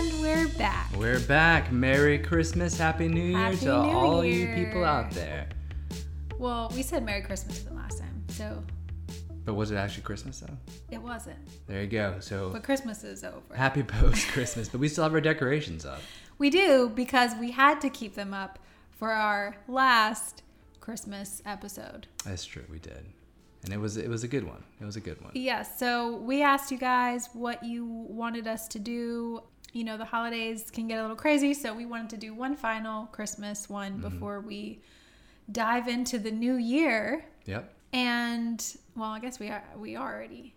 And we're back. We're back. Merry Christmas, Happy New Year to New all you people out there. Well, we said Merry Christmas the last time, so But was it actually Christmas though? it wasn't. There you go. So But Christmas is over. happy post Christmas, but we still have our decorations up. We do because we had to keep them up for our last Christmas episode. That's true, we did. And it was it was a good one. It was a good one. Yes, so we asked you guys what you wanted us to do. You know, the holidays can get a little crazy, so we wanted to do one final Christmas one Mm-hmm. before we dive into the new year. Yep. And well, I guess we are we already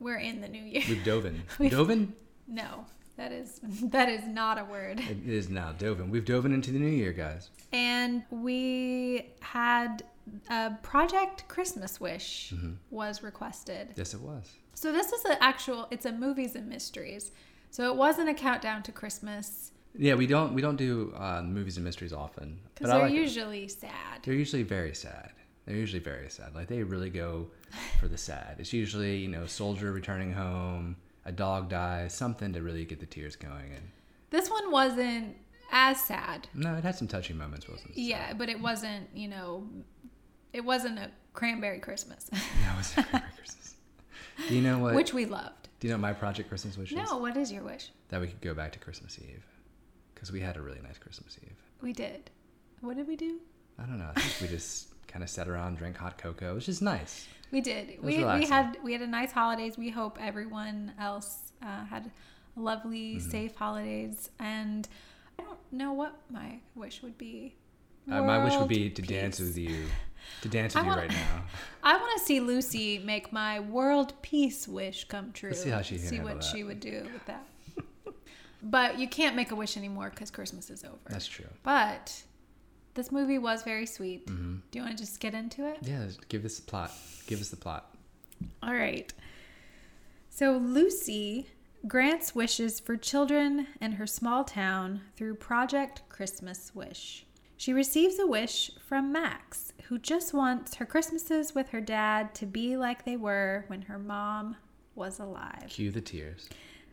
we're in the new year. We've doven. We've- doven? No, that is that is not a word. It is now doven. We've doven into the new year, guys. And we had a project Christmas wish Mm-hmm. was requested. Yes, it was. So this is an actual it's a movies and mysteries. So it wasn't a countdown to Christmas Yeah, we don't we don't do uh, movies and mysteries often, because they're like it. usually sad. They're usually very sad. They're usually very sad. Like they really go for the sad. It's usually you know soldier returning home, a dog dies, something to really get the tears going. And This one wasn't as sad. no, it had some touching moments, wasn't it? Yeah, but it wasn't, you know, it wasn't a cranberry Christmas, That was Merry Christmas. Do you know what? which we loved. Do you know my project Christmas wish is? No, what is your wish? That we could go back to Christmas Eve, because we had a really nice Christmas Eve. We did. What did we do? I don't know. I think we just kind of sat around, drank hot cocoa. It was just nice. We did. We, we had we had a nice holidays. We hope everyone else uh, had lovely, Mm-hmm. safe holidays. And I don't know what my wish would be. Uh, my wish would be to dance with you, to dance I with you want- right now. I want to see Lucy make my world peace wish come true. Let's see how she see what that. she would do with that. but you can't make a wish anymore because Christmas is over. That's true. But this movie was very sweet. Mm-hmm. Do you want to just get into it? Yeah, give us the plot. Give us the plot. All right. So Lucy grants wishes for children in her small town through Project Christmas Wish. She receives a wish from Max, who just wants her Christmases with her dad to be like they were when her mom was alive. Cue the tears.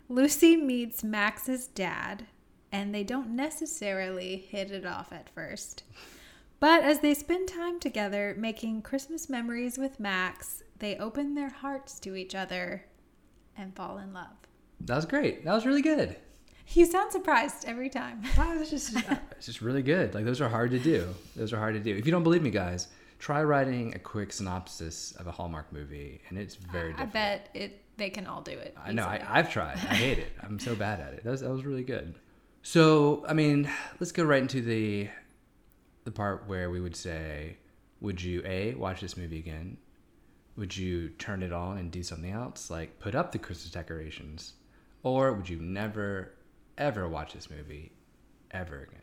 Lucy meets Max's dad, and they don't necessarily hit it off at first. But as they spend time together making Christmas memories with Max, they open their hearts to each other and fall in love. That was great. That was really good. You sound surprised every time. Wow, it's just uh, it's just really good. Like those are hard to do. Those are hard to do. If you don't believe me, guys, try writing a quick synopsis of a Hallmark movie, and it's very difficult. I bet it they can all do it. I know. I, I've tried. I hate it. I'm so bad at it. That was, that was really good. So, I mean, let's go right into the the part where we would say, would you a watch this movie again? Would you turn it on and do something else, like put up the Christmas decorations, or would you never ever watch this movie ever again?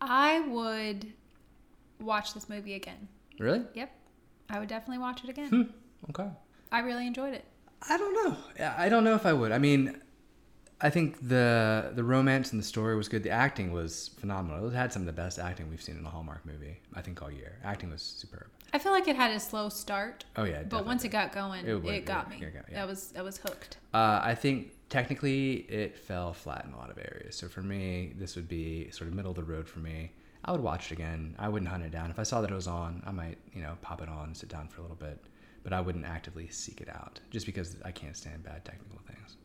I would watch this movie again. Really? Yep. I would definitely watch it again. Hmm. Okay. I really enjoyed it. I don't know. I don't know if I would. I mean, I think the the romance and the story was good. The acting was phenomenal. It had some of the best acting we've seen in a Hallmark movie. I think all year. Acting was superb. I feel like it had a slow start. Oh yeah, But once it got going, It it, got me. yeah, yeah, yeah. I was I was hooked. Uh, I think technically it fell flat in a lot of areas. So for me, this would be sort of middle of the road for me. I would watch it again. I wouldn't hunt it down. If I saw that it was on, I might, you know, pop it on, sit down for a little bit. But I wouldn't actively seek it out just because I can't stand bad technical things.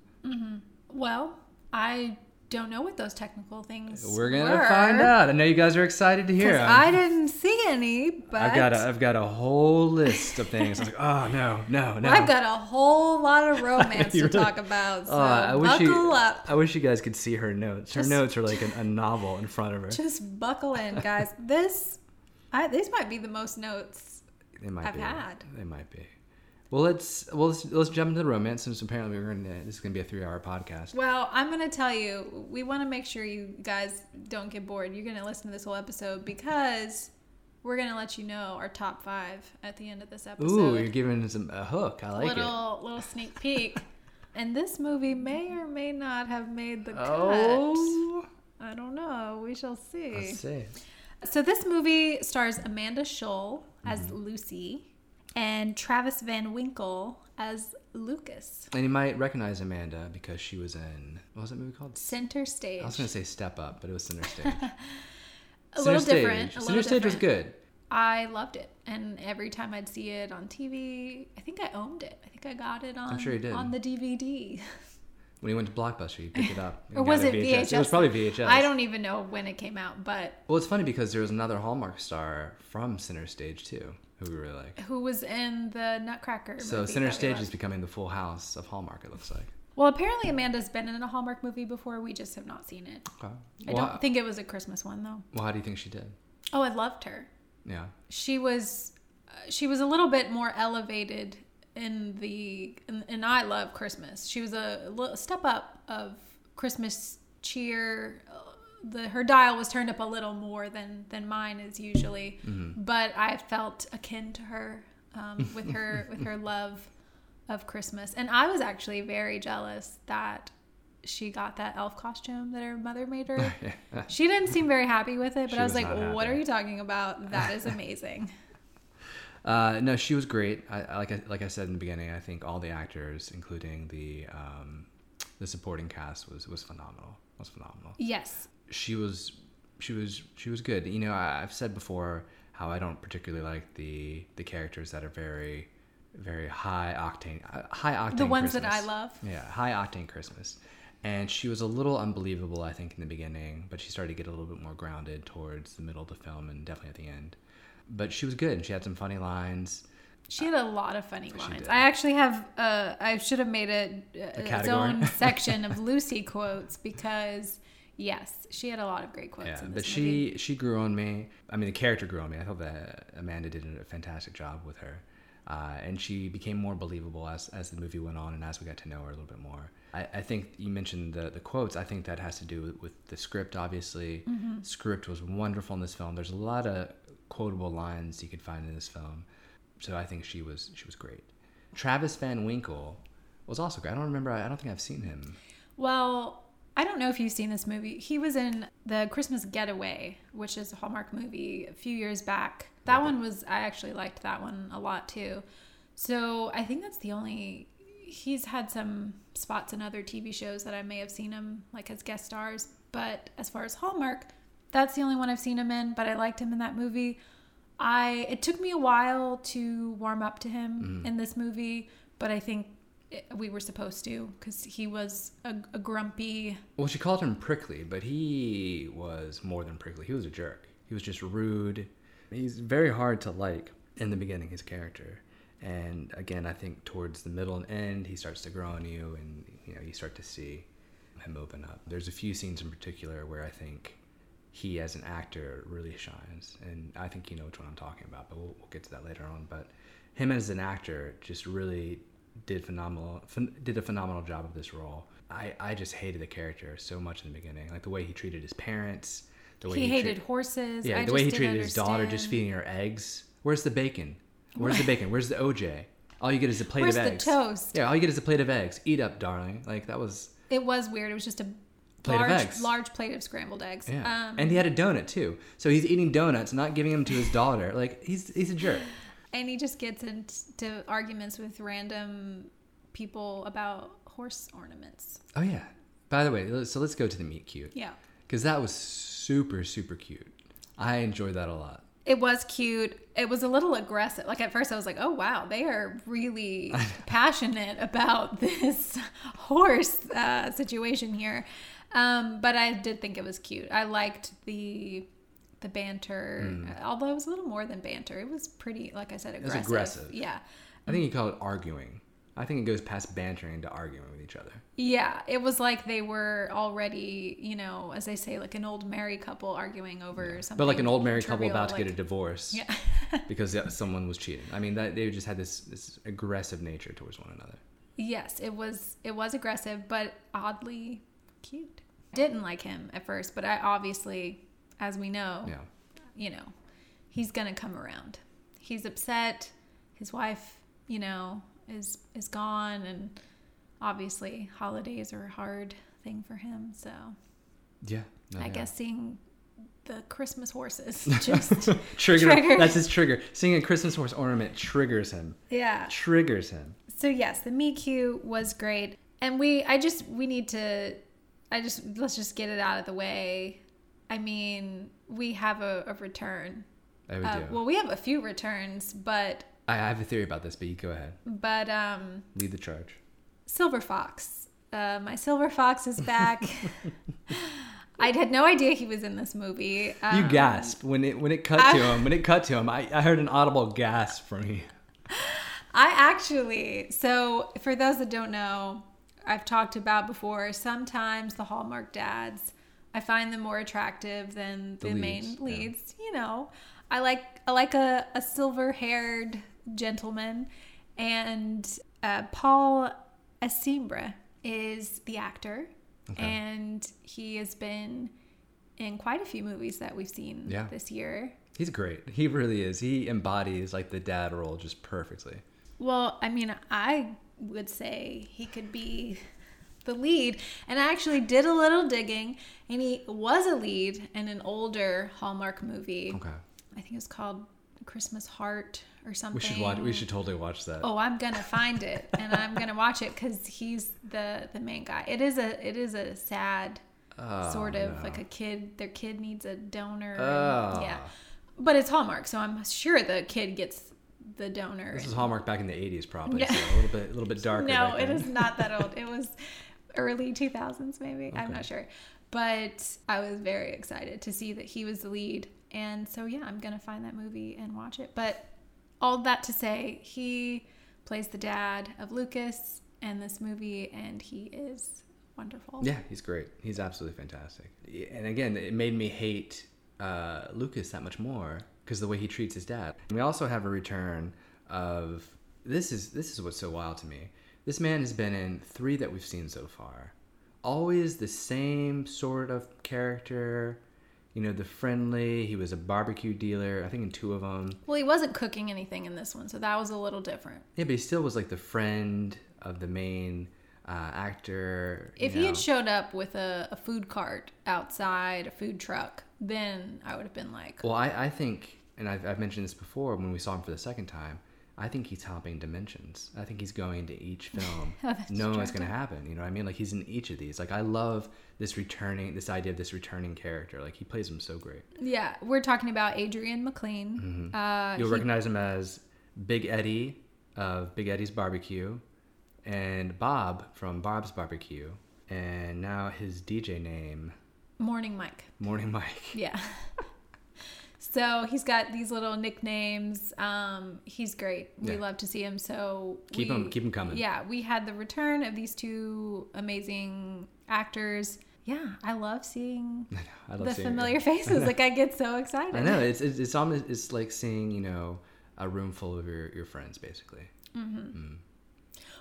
Well, I don't know what those technical things. We're gonna were, find out. I know you guys are excited to hear I'm- didn't see any, but I've got a, I've got a whole list of things. I was like, oh no, no, no. I've got a whole lot of romance to really- talk about. Oh, so Oh, I wish buckle you, up. I wish you guys could see her notes. Her Just- notes are like a, a novel in front of her. Just buckle in, guys. this, I these might be the most notes. They might I've be. had. They might be. Well, let's well let's, let's jump into the romance since apparently we're gonna this is gonna be a three hour podcast. Well, I'm gonna tell you, we want to make sure you guys don't get bored. You're gonna listen to this whole episode because we're gonna let you know our top five at the end of this episode. Ooh, you're giving us a, hook. I like it. little little sneak peek. and this movie may or may not have made the cut. Oh, I don't know. We shall see. let's see. So this movie stars Amanda Schull as Mm-hmm. Lucy and Travis Van Winkle as Lucas. And you might recognize Amanda because she was in what was that movie called? Center stage. I was gonna say Step Up, but it was Center Stage. a little different. A Center little Stage was good. I loved it, and every time I'd see it on TV, I think I owned it. I think I got it on. I'm sure you did. on the DVD. When he went to Blockbuster, you picked it up. or was it VHS? It was probably VHS. I don't even know when it came out, but Well, it's funny because there was another Hallmark star from Center Stage too, who we really like. who was in the Nutcracker? So Center Stage is becoming the full house of Hallmark. It looks like. Well, apparently Amanda's been in a Hallmark movie before. We just have not seen it. Okay. I don't think it was a Christmas one though. well, how do you think she did? Oh, I loved her. Yeah. She was, uh, she was a little bit more elevated in the, and, and I love Christmas. She was a little step up of Christmas cheer. The her dial was turned up a little more than than mine is usually, but I felt akin to her um, with her with her love of Christmas, and I was actually very jealous that she got that elf costume that her mother made her. She didn't seem very happy with it, but She I was, was like, "What are you talking about? That is amazing." Uh, no, she was great. I, I like I, like I said in the beginning. I think all the actors, including the um, the supporting cast, was was phenomenal. Was phenomenal. yes, She was she was she was good. You know, I, I've said before how I don't particularly like the the characters that are very very high octane uh, high octane. the ones that I love. Yeah, high octane Christmas. And she was a little unbelievable, I think, in the beginning, but she started to get a little bit more grounded towards the middle of the film and definitely at the end. But she was good, and she had some funny lines. She had a lot of funny lines. I actually have. Uh, I should have made it uh, its own section of Lucy quotes because yes, she had a lot of great quotes. Yeah, but movie. she she grew on me. I mean, the character grew on me. I thought that Amanda did a fantastic job with her, uh, and she became more believable as as the movie went on and as we got to know her a little bit more. I, I think you mentioned the the quotes. I think that has to do with, with the script. Obviously, Mm-hmm. script was wonderful in this film. There's a lot of quotable lines you could find in this film, so I think she was she was great. Travis Van Winkle was also great. I don't remember. I don't think I've seen him. Well, I don't know if you've seen this movie. He was in the Christmas Getaway, which is a Hallmark movie a few years back. That one was I actually liked that one a lot too. So I think that's the only. He's had some spots in other TV shows that I may have seen him like as guest stars, but as far as Hallmark, that's the only one I've seen him in. But I liked him in that movie. I it took me a while to warm up to him mm. in this movie, but I think we were supposed to because he was a, a grumpy. Well, she called him prickly, but he was more than prickly. He was a jerk. He was just rude. He's very hard to like in the beginning, his character. And again, I think towards the middle and end, he starts to grow on you, and you know, you start to see him open up. There's a few scenes in particular where I think he, as an actor, really shines, and I think you know which one I'm talking about. But we'll, we'll get to that later on. But him as an actor just really did phenomenal phen- did a phenomenal job of this role. I, I just hated the character so much in the beginning, like the way he treated his parents, the way He, he, hated treat- horses. yeah, I the way he treated his daughter, just feeding her eggs. Where's the bacon? Where's the bacon? Where's the OJ? All you get is a plate Where's of the eggs. toast? Yeah, all you get is a plate of eggs. Eat up, darling. Like that was It was weird. It was just a Plate of eggs. large plate of scrambled eggs. yeah. Um, and he had a donut too. So he's eating donuts, not giving them to his daughter. Like he's he's a jerk. And he just gets into arguments with random people about horse ornaments. Oh yeah. By the way, so let's go to the meet cute Yeah. because that was super super cute. I enjoyed that a lot. It was cute. It was a little aggressive. Like at first, I was like, "Oh wow, they are really passionate about this horse uh, situation here." Um, but I did think it was cute. I liked the the banter, Mm. although it was a little more than banter. It was pretty, like I said, was aggressive. aggressive. Yeah, I think you call it arguing. I think it goes past bantering to arguing with each other. yeah. It was like they were already, you know, as they say, like an old married couple arguing over something. But like an old married couple about to get a divorce Yeah. because someone was cheating. I mean, that they just had this this aggressive nature towards one another. Yes, it was it was aggressive, but oddly cute. Didn't like him at first, but I obviously, as we know, Yeah. you know, he's gonna come around. He's upset. His wife, you know, is is gone, and obviously holidays are a hard thing for him. So Yeah. no, I yeah. guess seeing the Christmas horses just trigger. Trigger. That's his trigger. Seeing a Christmas horse ornament triggers him. yeah. Triggers him. so yes, the meet cute was great, and we I just we need to I just let's just get it out of the way. I mean, we have a, a return. I would Uh, do. well, we have a few returns, but I, I have a theory about this, but you go ahead. but um, Lead the charge. Silver Fox. Uh, my Silver Fox is back. I had no idea he was in this movie. You Um, gasped when it when it cut to him. When it cut to him, I, I heard an audible gasp from you. I actually, so for those that don't know, I've talked about before, sometimes the Hallmark dads, I find them more attractive than the, The main leads, yeah. You know, I like I like a, a silver haired gentleman, and uh, Paul Essiembre is the actor, Okay. and he has been in quite a few movies that we've seen Yeah. this year. He's great. He really is. He embodies like the dad role just perfectly. Well, I mean, I would say he could be the lead. And I actually did a little digging, and he was a lead in an older Hallmark movie. Okay. I think it was called Christmas Heart or something. We should watch. We should totally watch that. Oh, I'm gonna find it and I'm gonna watch it because he's the the main guy. It is a it is a sad Oh, sort of no. like a kid. Their kid needs a donor. Oh. and- ah. yeah, but it's Hallmark, so I'm sure the kid gets the donor. This is Hallmark back in the '80s, probably. Yeah. So a little bit, a little bit darker. No, it is not that old. It was early 2000s, maybe. I'm not sure. But I was very excited to see that he was the lead. And so, yeah, I'm going to find that movie and watch it. But all that to say, he plays the dad of Lucas in this movie, and he is wonderful. Yeah, he's great. He's absolutely fantastic. And again, it made me hate uh, Lucas that much more because the way he treats his dad. And we also have a return of this is this is what's so wild to me. This man has been in three that we've seen so far. Always the same sort of character. You know, the friendly. He was a barbecue dealer. I think in two of them. Well, he wasn't cooking anything in this one, so that was a little different. Yeah, but he still was like the friend of the main uh, actor. If he had showed up with a, a food cart outside, a food truck, then I would have been like, Well, I, I think, and I've, I've mentioned this before when we saw him for the second time, I think he's hopping dimensions. I think he's going to each film, Oh, knowing what's going to happen. You know what I mean? Like he's in each of these. Like I love this returning, this idea of this returning character. Like he plays him so great. Yeah, we're talking about Adrian McLean. Uh, Mm-hmm. You'll he- recognize him as Big Eddie of Big Eddie's Barbecue, and Bob from Bob's Barbecue, and now his DJ name, Morning Mike. Morning Mike. Yeah. so he's got these little nicknames. Um, he's great. We Yeah. love to see him. So Keep we- him, keep him coming. Yeah, we had the return of these two amazing actors. Yeah, I love seeing I love the seeing it. familiar faces. like I get so excited. I know it's it's, it's almost it's like seeing you know a room full of your, your friends basically.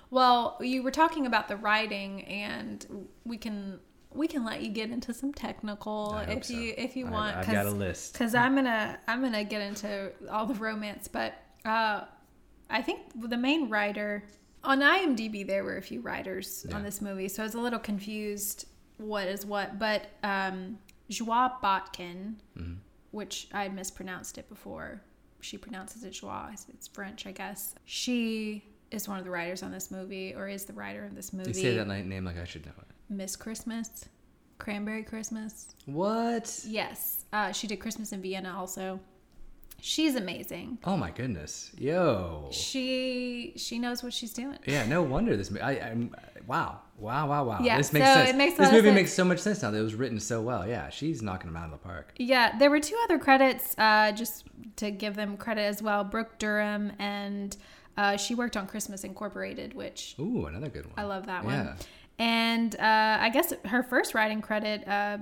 Well, you were talking about the writing, and we can we can let you get into some technical if so. you if you I- want. I've got a list. Because I'm gonna I'm gonna get into all the romance, but uh, I think the main writer on IMDb there were a few writers Yeah. on this movie, so I was a little confused what is what. But um, Joie Botkin, Mm-hmm. which I mispronounced it before. She pronounces it Joie. It's- It's French, I guess. She is one of the writers on this movie, or is the writer of this movie. You say that name like I should know it. Miss Christmas, Cranberry Christmas. What? Yes, uh, she did Christmas in Vienna also. She's amazing. Oh my goodness, yo. She she knows what she's doing. Yeah, no wonder this. I, I'm wow, wow, wow, wow. Yeah, this makes so sense. it makes this movie sense. makes so much sense now that it was written so well. Yeah, she's knocking them out of the park. Yeah, there were two other credits, uh, just to give them credit as well. Brooke Durham and uh, she worked on Christmas Incorporated, which Ooh, another good one. I love that one. And uh, I guess her first writing credit, uh,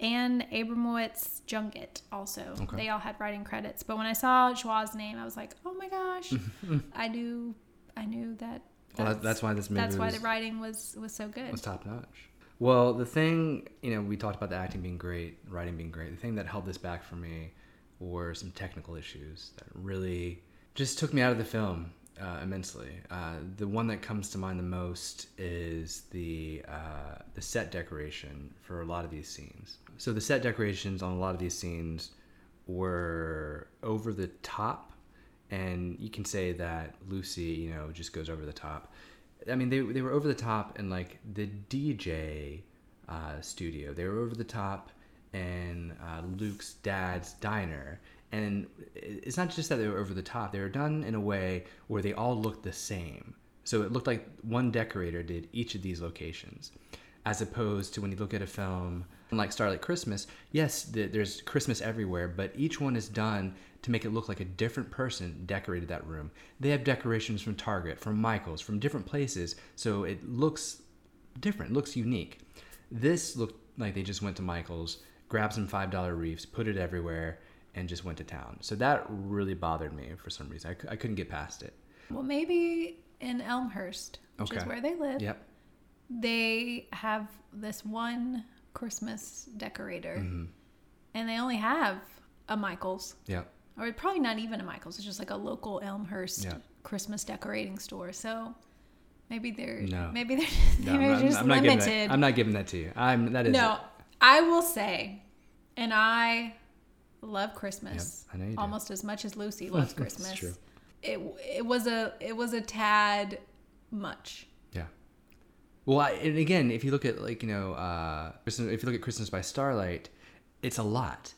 Anne Abramowitz Junket, also. Okay. They all had writing credits. But when I saw Joie's name, I was like, oh my gosh, I knew, I knew that. Well, that's why this movie That's why the writing was was so good. was top notch. Well, the thing, you know, we talked about the acting being great, writing being great. The thing that held this back for me were some technical issues that really just took me out of the film uh, immensely. Uh, the one that comes to mind the most is the uh, the set decoration for a lot of these scenes. So the set decorations on a lot of these scenes were over the top and you can say that Lucy, you know, just goes over the top. I mean, they they were over the top in like the DJ uh, studio. They were over the top in uh, Luke's dad's diner. And it's not just that they were over the top, they were done in a way where they all looked the same. So it looked like one decorator did each of these locations, as opposed to when you look at a film like Starlight Christmas, yes, there's Christmas everywhere, but each one is done to make it look like a different person decorated that room. They have decorations from Target, from Michaels, from different places, so it looks different, looks unique. This looked like they just went to Michaels, grabbed some $5 reefs, put it everywhere, and just went to town. So that really bothered me for some reason. I c- I couldn't get past it. Well, maybe in Elmhurst, which okay. is where they live. Yep. They have this one Christmas decorator, mm-hmm. and they only have a Michaels. Yeah. Or probably not even a Michaels. It's just like a local Elmhurst yeah. Christmas decorating store. So maybe they're no. maybe they're, no, they're I'm, just I'm not limited. That, I'm not giving that to you. I'm that is no. I will say, and I love Christmas yep, almost do. as much as Lucy loves Christmas. true. It it was a it was a tad much. Yeah. Well, I, and again, if you look at like you know, uh, if you look at Christmas by Starlight, it's a lot,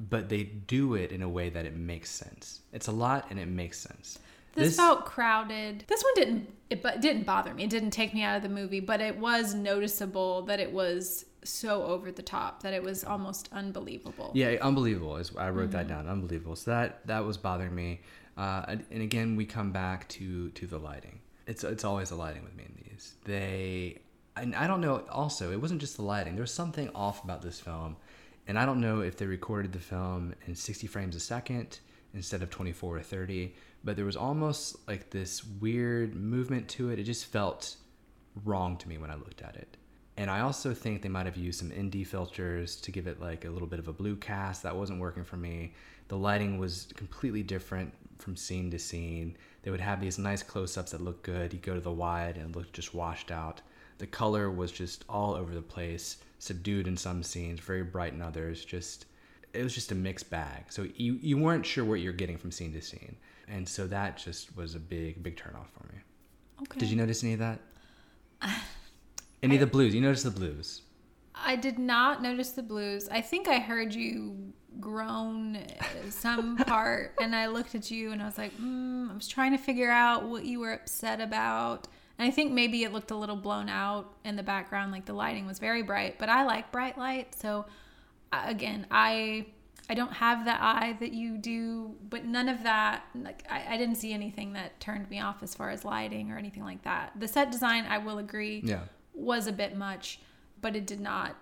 but they do it in a way that it makes sense. It's a lot and it makes sense. This, this felt crowded. This one didn't it didn't bother me. It didn't take me out of the movie, but it was noticeable that it was so over the top that it was almost unbelievable. Yeah, unbelievable. Is I wrote mm-hmm. that down. Unbelievable. So that that was bothering me. Uh, and, and again, we come back to to the lighting. It's it's always the lighting with me in these. They and I don't know. Also, it wasn't just the lighting. There was something off about this film, and I don't know if they recorded the film in 60 frames a second instead of 24 or 30. But there was almost like this weird movement to it. It just felt wrong to me when I looked at it. And I also think they might have used some ND filters to give it like a little bit of a blue cast. That wasn't working for me. The lighting was completely different from scene to scene. They would have these nice close ups that look good. You go to the wide and it looked just washed out. The color was just all over the place, subdued in some scenes, very bright in others. Just it was just a mixed bag. So you you weren't sure what you're getting from scene to scene, and so that just was a big big turnoff for me. Okay. Did you notice any of that? any I, of the blues? You noticed the blues? I did not notice the blues. I think I heard you groan some part and I looked at you and I was like, mm, I was trying to figure out what you were upset about. And I think maybe it looked a little blown out in the background, like the lighting was very bright, but I like bright light. So again, I I don't have the eye that you do, but none of that like I, I didn't see anything that turned me off as far as lighting or anything like that. The set design, I will agree, yeah. Was a bit much, but it did not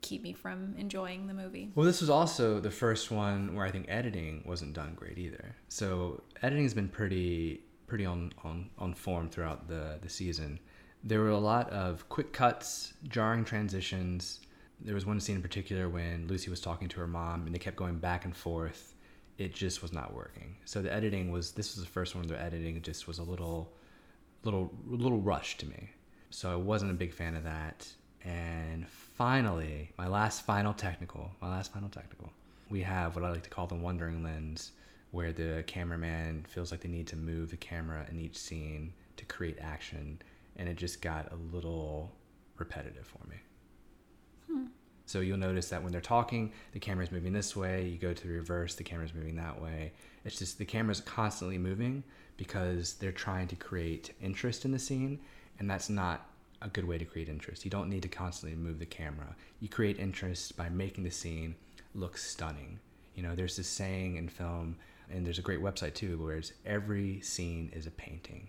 keep me from enjoying the movie. Well, this was also the first one where I think editing wasn't done great either. So editing has been pretty pretty on on on form throughout the the season. There were a lot of quick cuts, jarring transitions. There was one scene in particular when Lucy was talking to her mom and they kept going back and forth. It just was not working. So the editing was this was the first one where the editing just was a little little little rushed to me. So I wasn't a big fan of that. And finally, my last final technical, my last final technical, we have what I like to call the wandering lens, where the cameraman feels like they need to move the camera in each scene to create action, and it just got a little repetitive for me. Hmm. So you'll notice that when they're talking, the camera's moving this way. You go to the reverse, the camera's moving that way. It's just the camera's constantly moving because they're trying to create interest in the scene, and that's not a good way to create interest. You don't need to constantly move the camera. You create interest by making the scene look stunning. You know, there's this saying in film, and there's a great website too, where it's every scene is a painting.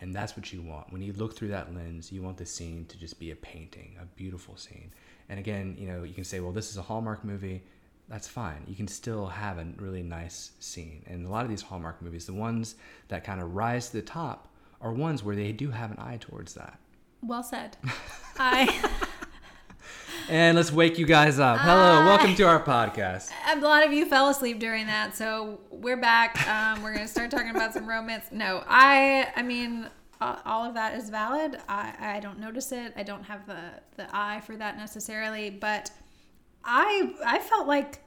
And that's what you want. When you look through that lens, you want the scene to just be a painting, a beautiful scene. And again, you know, you can say, well, this is a Hallmark movie. That's fine. You can still have a really nice scene. And a lot of these Hallmark movies, the ones that kind of rise to the top, are ones where they do have an eye towards that. Well said. I. and let's wake you guys up. Hello, welcome to our podcast. A lot of you fell asleep during that, so we're back. Um, we're gonna start talking about some romance. No, I. I mean, all of that is valid. I, I don't notice it. I don't have the the eye for that necessarily, but I I felt like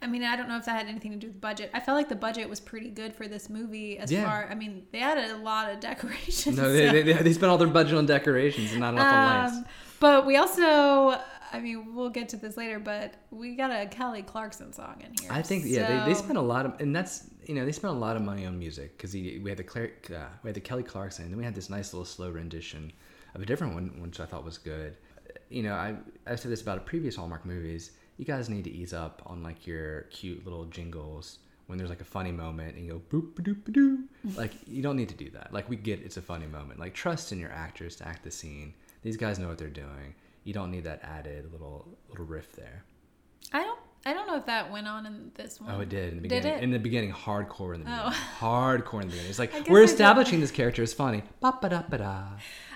I mean, I don't know if that had anything to do with the budget. I felt like the budget was pretty good for this movie. As Yeah. far, I mean, they added a lot of decorations. No, they, so- they, they, they spent all their budget on decorations and not enough on lights. Um, but we also, I mean, we'll get to this later, but we got a Kelly Clarkson song in here. I think yeah, they, they spent a lot of, and that's you know they spent a lot of money on music because we had the Claire, uh, we had the Kelly Clarkson, and then we had this nice little slow rendition of a different one, which I thought was good. You know, I I've said this about previous Hallmark movies. You guys need to ease up on like your cute little jingles when there's like a funny moment and you go boop ba doop ba doo. Like you don't need to do that. Like we get it's a funny moment. Like trust in your actors to act the scene. These guys know what they're doing. You don't need that added little little riff there. I don't, I don't know if that went on in this one. Oh, it did in the Did beginning. it? In the beginning, hardcore in the oh. beginning. Oh. Hardcore in the beginning. It's like we're establishing this character as funny. Ba-ba-da-ba-da.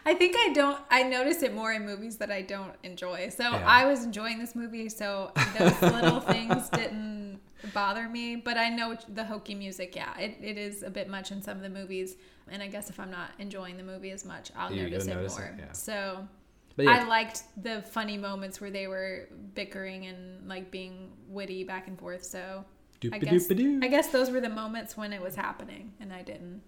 I think I don't. I notice it more in movies that I don't enjoy. So Yeah. I was enjoying this movie, so those little things didn't bother me. But I know the hokey music. Yeah, it, it is a bit much in some of the movies. And I guess if I'm not enjoying the movie as much, I'll You- notice it notice more. it, yeah. So But I liked the funny moments where they were bickering and like being witty back and forth. So I guess. I guess those were the moments when it was happening, and I didn't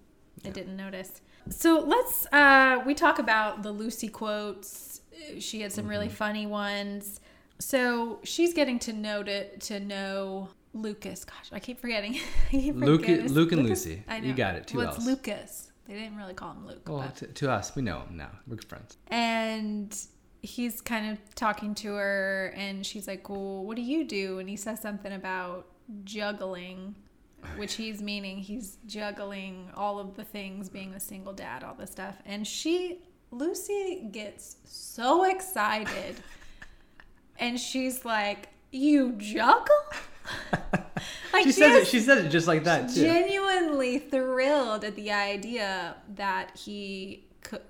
I didn't notice. So let's uh, we talk about the Lucy quotes. She had some Mm-hmm. really funny ones. So she's getting to know to to know Lucas. Gosh, I keep forgetting. I keep Luke- forgetting. Luke and Lucas? Lucy. I know. You got it. Two Well, it's Lucas. They didn't really call him Luke. well, but- to, to us, we know him now. We're good friends. and he's kind of talking to her and she's like well what do you do and he says something about juggling which he's meaning he's juggling all of the things being a single dad all this stuff and she lucy gets so excited and she's like you juggle like she says it. She says it just like that too. genuinely thrilled at the idea that he could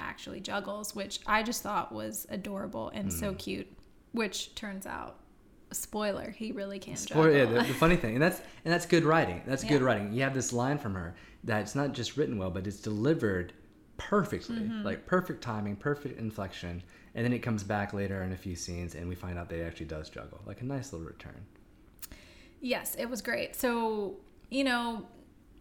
actually juggles, which I just thought was adorable and Hmm. so cute. Which turns out, spoiler, he really can Spoil- juggle. yeah, the, the funny thing, and that's and that's good writing. That's good writing. You have this line from her that's not just written well, but it's delivered perfectly, Mm-hmm. like perfect timing, perfect inflection, and then it comes back later in a few scenes, and we find out that it actually does juggle, like a nice little return. yes, it was great. So you know,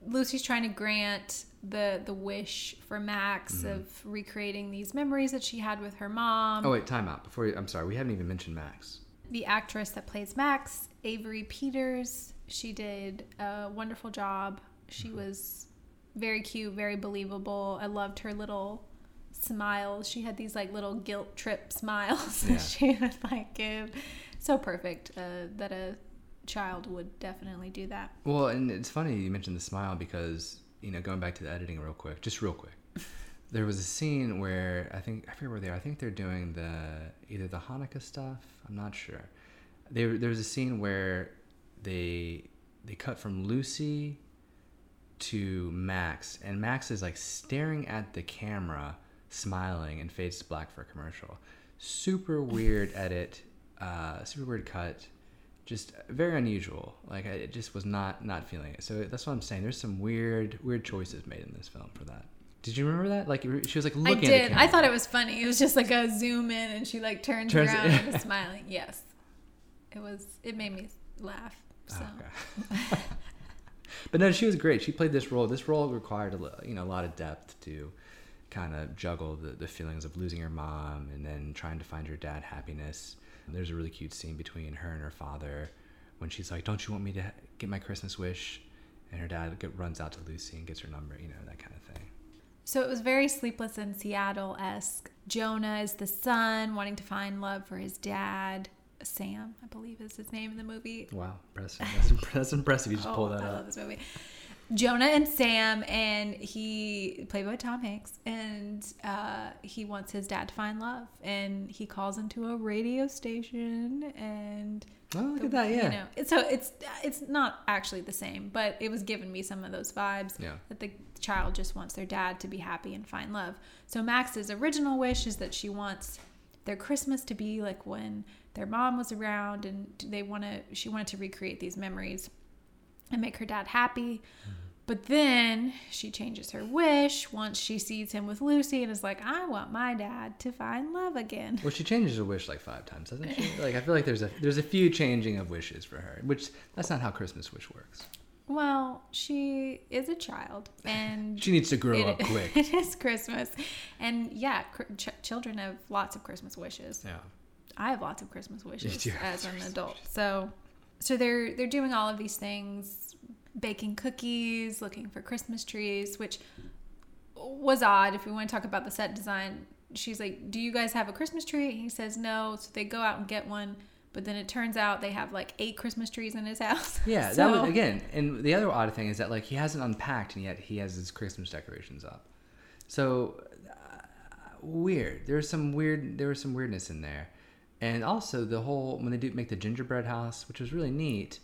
Lucy's trying to grant the the wish for Max Mm-hmm. of recreating these memories that she had with her mom. Oh wait, time out. Before you, I'm sorry, we haven't even mentioned Max. The actress that plays Max, Avery Peters, she did a wonderful job. She was very cute, very believable. I loved her little smiles. She had these like little guilt trip smiles Yeah. that she would like give. So perfect uh, that a child would definitely do that. Well, and it's funny you mentioned the smile because you know going back to the editing real quick, just real quick. There was a scene where I think I forget where they are. I think they're doing the either the Hanukkah stuff. I'm not sure. There there was a scene where they they cut from Lucy to Max, and Max is like staring at the camera, smiling, and fades to black for a commercial. Super weird edit, uh, super weird cut just very unusual. Like I just was not not feeling it. So that's what I'm saying. There's some weird weird choices made in this film for that. Did you remember that? Like she was like I looking. at the did. I thought it was funny. It was just like a zoom in and she like turns, Turns- around and is smiling. Yes. It was it made me laugh. Ah, so Oh, but no, she was great. She played this role. This role required a you know a lot of depth to kind of juggle the, the feelings of losing her mom and then trying to find her dad happiness. There's a really cute scene between her and her father when she's like, "Don't you want me to get my Christmas wish?" And her dad runs out to Lucy and gets her number. You know that kind of. So it was very Sleepless in Seattle esque. Jonah is the son wanting to find love for his dad. Sam, I believe is his name in the movie. Wow, impressive. That's, imp- that's impressive. You just pulled that Oh, I up. love this movie. Jonah and Sam, and he played by Tom Hanks, and uh, he wants his dad to find love, and he calls into a radio station, and Oh, look the- at that! Yeah. you know, it's- so it's it's not actually the same, but it was giving me some of those vibes Yeah. that the child just wants their dad to be happy and find love. So Max's original wish is that she wants their Christmas to be like when their mom was around, and they want to. She wanted to recreate these memories and make her dad happy. Mm-hmm. But then she changes her wish once she sees him with Lucy and is like, I want my dad to find love again. Well, she changes her wish like five times, doesn't she? Like I feel like there's a there's a few changing of wishes for her, which that's not how Christmas wish works. Well, she is a child and She needs to grow it- up quick. it is Christmas. And yeah, cr- ch- children have lots of Christmas wishes. Yeah. I have lots of Christmas wishes You do have as an adult. So, so they're they're doing all of these things, baking cookies, looking for Christmas trees, which was odd. If we want to talk about the set design, she's like, "Do you guys have a Christmas tree?" He says no. So they go out and get one. But then it turns out they have like eight Christmas trees in his house. Yeah, that was again. And the other odd thing is that like he hasn't unpacked, and yet he has his Christmas decorations up. So uh, weird. There's some weird. There was some weirdness in there, and also the whole when they do make the gingerbread house, which was really neat,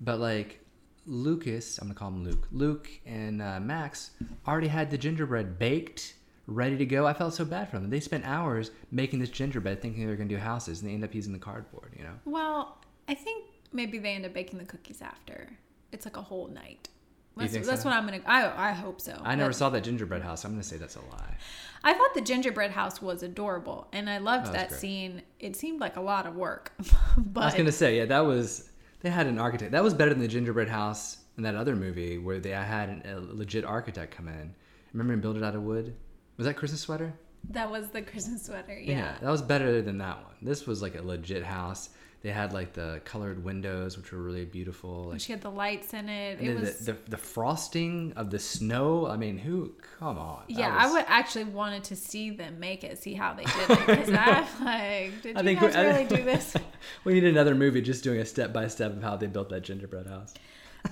but like Lucas, I'm gonna call him Luke. Luke and uh, Max already had the gingerbread baked. Ready to go. I felt so bad for them. They spent hours making this gingerbread, thinking they were gonna do houses, and they end up using the cardboard. You know. Well, I think maybe they end up baking the cookies after. It's like a whole night. That's, that's so? what I'm gonna. I I hope so. I never But saw that gingerbread house. I'm gonna say that's a lie. I thought the gingerbread house was adorable, and I loved That that scene. It seemed like a lot of work, but I was gonna say, yeah, that was they had an architect. That was better than the gingerbread house in that other movie where they had an, a legit architect come in. Remember and build it out of wood? Was that Christmas sweater? that was the Christmas sweater. Yeah. that was better than that one. This was like a legit house. They had like the colored windows, which were really beautiful. Like She had the lights in it. and It was. the, the the frosting of the snow. I mean, who? Come on. yeah, I would actually wanted to see them make it, see how they did it, because I'm like, did I you think guys we- I- really do this? we need another movie just doing a step by step of how they built that gingerbread house.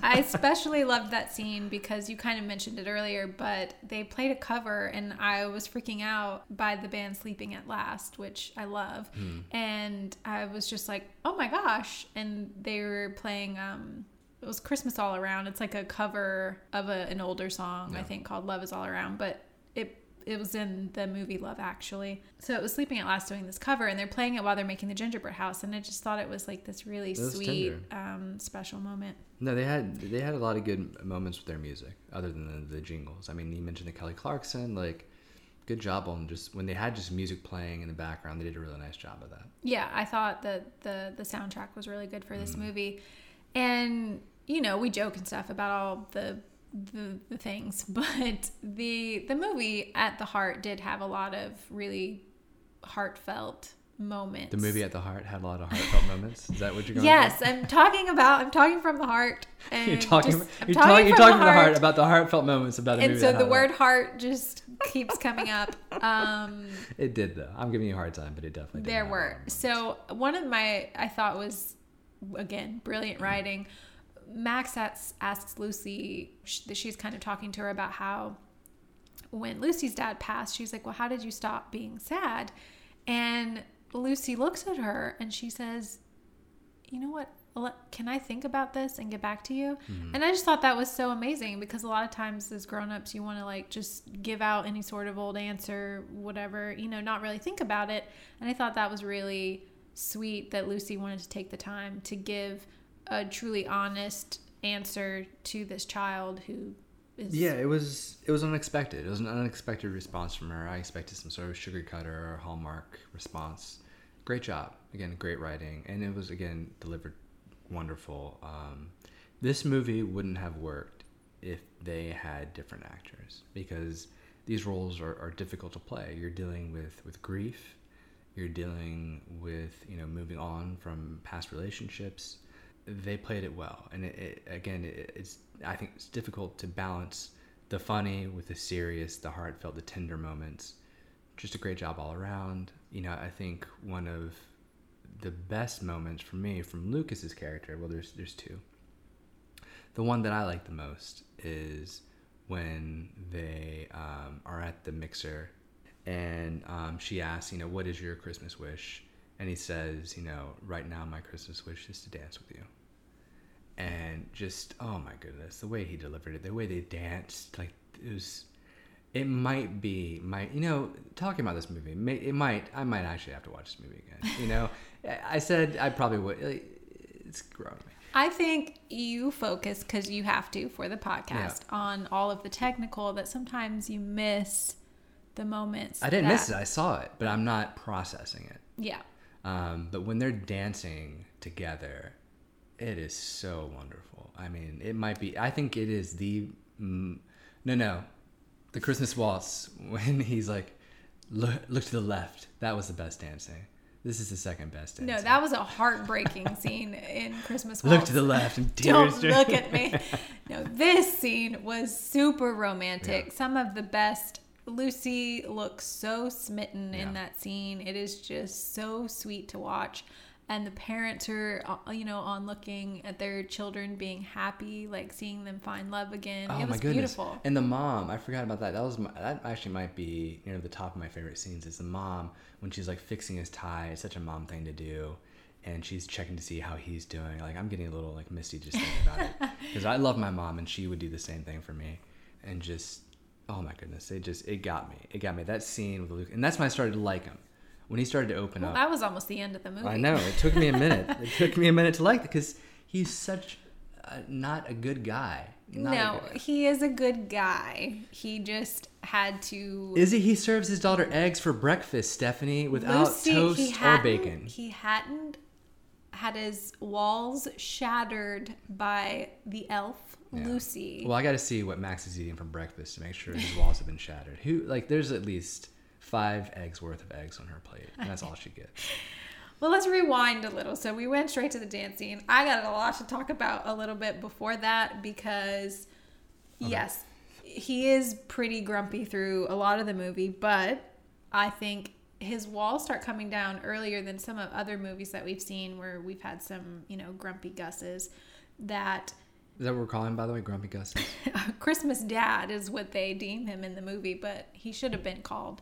I especially loved that scene because you kind of mentioned it earlier, but they played a cover and I was freaking out by the band Sleeping at Last, which I love. And I was just like, oh my gosh. And they were playing, um, it was Christmas All Around. It's like a cover of a, an older song, I think, called Love is All Around. But it was in the movie Love Actually. So it was Sleeping at Last doing this cover, and they're playing it while they're making the gingerbread house. And I just thought it was like this really sweet, um, special moment. No, they had they had a lot of good moments with their music, other than the, the jingles. I mean, you mentioned the Kelly Clarkson, like, good job on just when they had just music playing in the background. They did a really nice job of that. Yeah, I thought that the the soundtrack was really good for this Mm. movie, and you know we joke and stuff about all the, the the things, but the the movie at the heart did have a lot of really heartfelt moments. The movie at the heart had a lot of heartfelt moments. Is that what you're going? Yes, I'm talking about. I'm talking from the heart. And You're talking. just- you're talking. You're from talking from the heart about the heartfelt moments about a and movie. so the word heart just keeps coming up. Um, It did though. I'm giving you a hard time, but it definitely did. there have a lot were so one of my i thought was again brilliant writing max asks, asks lucy she's kind of talking to her about how when lucy's dad passed she's like well how did you stop being sad? And lucy looks at her and she says you know what? Can i think about this and get back to you? Mm-hmm. And i just thought that was so amazing because a lot of times as grown-ups you want to like just give out any sort of old answer whatever you know not really think about it. And i thought that was really sweet that lucy wanted to take the time to give a truly honest answer to this child who is Yeah, it was it was unexpected. It was an unexpected response from her. I expected some sort of sugar cutter or hallmark response. Great job. Again, great writing, and it was again delivered wonderful. Um, this movie wouldn't have worked if they had different actors because these roles are, are difficult to play. You're dealing with with grief. You're dealing with you know moving on from past relationships they played it well. And it, it again it, it's i think it's difficult to balance the funny with the serious the heartfelt the tender moments. Just a great job all around. You know i think one of the best moments for me from lucas's character well there's there's two. The one that i like the most is when they um, are at the mixer and um, she asks you know what is your christmas wish and he says you know right now my christmas wish is to dance with you and just oh my goodness the way he delivered it the way they danced like it was it might be my you know talking about this movie may, it might i might actually have to watch this movie again you know I- said i probably would like, it's growing on me I think you focus because you have to for the podcast on all of the technical that sometimes you miss the moments. I didn't that- miss it. I saw it, but I'm not processing it. Yeah. Um, but when they're dancing together, it is so wonderful. I mean, it might be. I think it is the. Mm, no, no, the Christmas waltz when he's like, look, look to the left. That was the best dancing. This is the second best dancing. No, that was a heartbreaking scene in Christmas. Look to the left and tears. Don't look at me. No, this scene was super romantic. Yeah. Some of the best. Lucy looks so smitten Yeah. in that scene. It is just so sweet to watch. And the parents are, uh, you know, on looking at their children being happy, like seeing them find love again. Oh it was my goodness! beautiful. And the mom, I forgot about that. That was my, that actually might be you know the top of my favorite scenes is the mom when she's like fixing his tie. It's such a mom thing to do, and she's checking to see how he's doing. Like I'm getting a little like misty just thinking about it because I love my mom and she would do the same thing for me, and just oh my goodness, it just it got me. It got me that scene with Luke, and that's when I started to like him when he started to open Well, up. that was almost the end of the movie. I know it took me a minute. it took me a minute to like it because he's such a, not a good guy. Not no, good guy. he is a good guy. He just had to. Is he? He serves his daughter eggs for breakfast, Stephanie, without Lucy, toast or bacon. He hadn't had his walls shattered by the elf Yeah. Lucy. Well, I got to see what Max is eating for breakfast to make sure his walls have been shattered. Who like? There's at least five eggs worth of eggs on her plate, and that's all she gets. Well, let's rewind a little. So we went straight to the dance scene. I got a lot to talk about a little bit before that because, yes, he is pretty grumpy through a lot of the movie, but I think his walls start coming down earlier than some of other movies that we've seen where we've had some, you know, grumpy Gus's. That Is that what we're calling, by the way, Grumpy Gus? Christmas dad is what they deem him in the movie, but he should have been called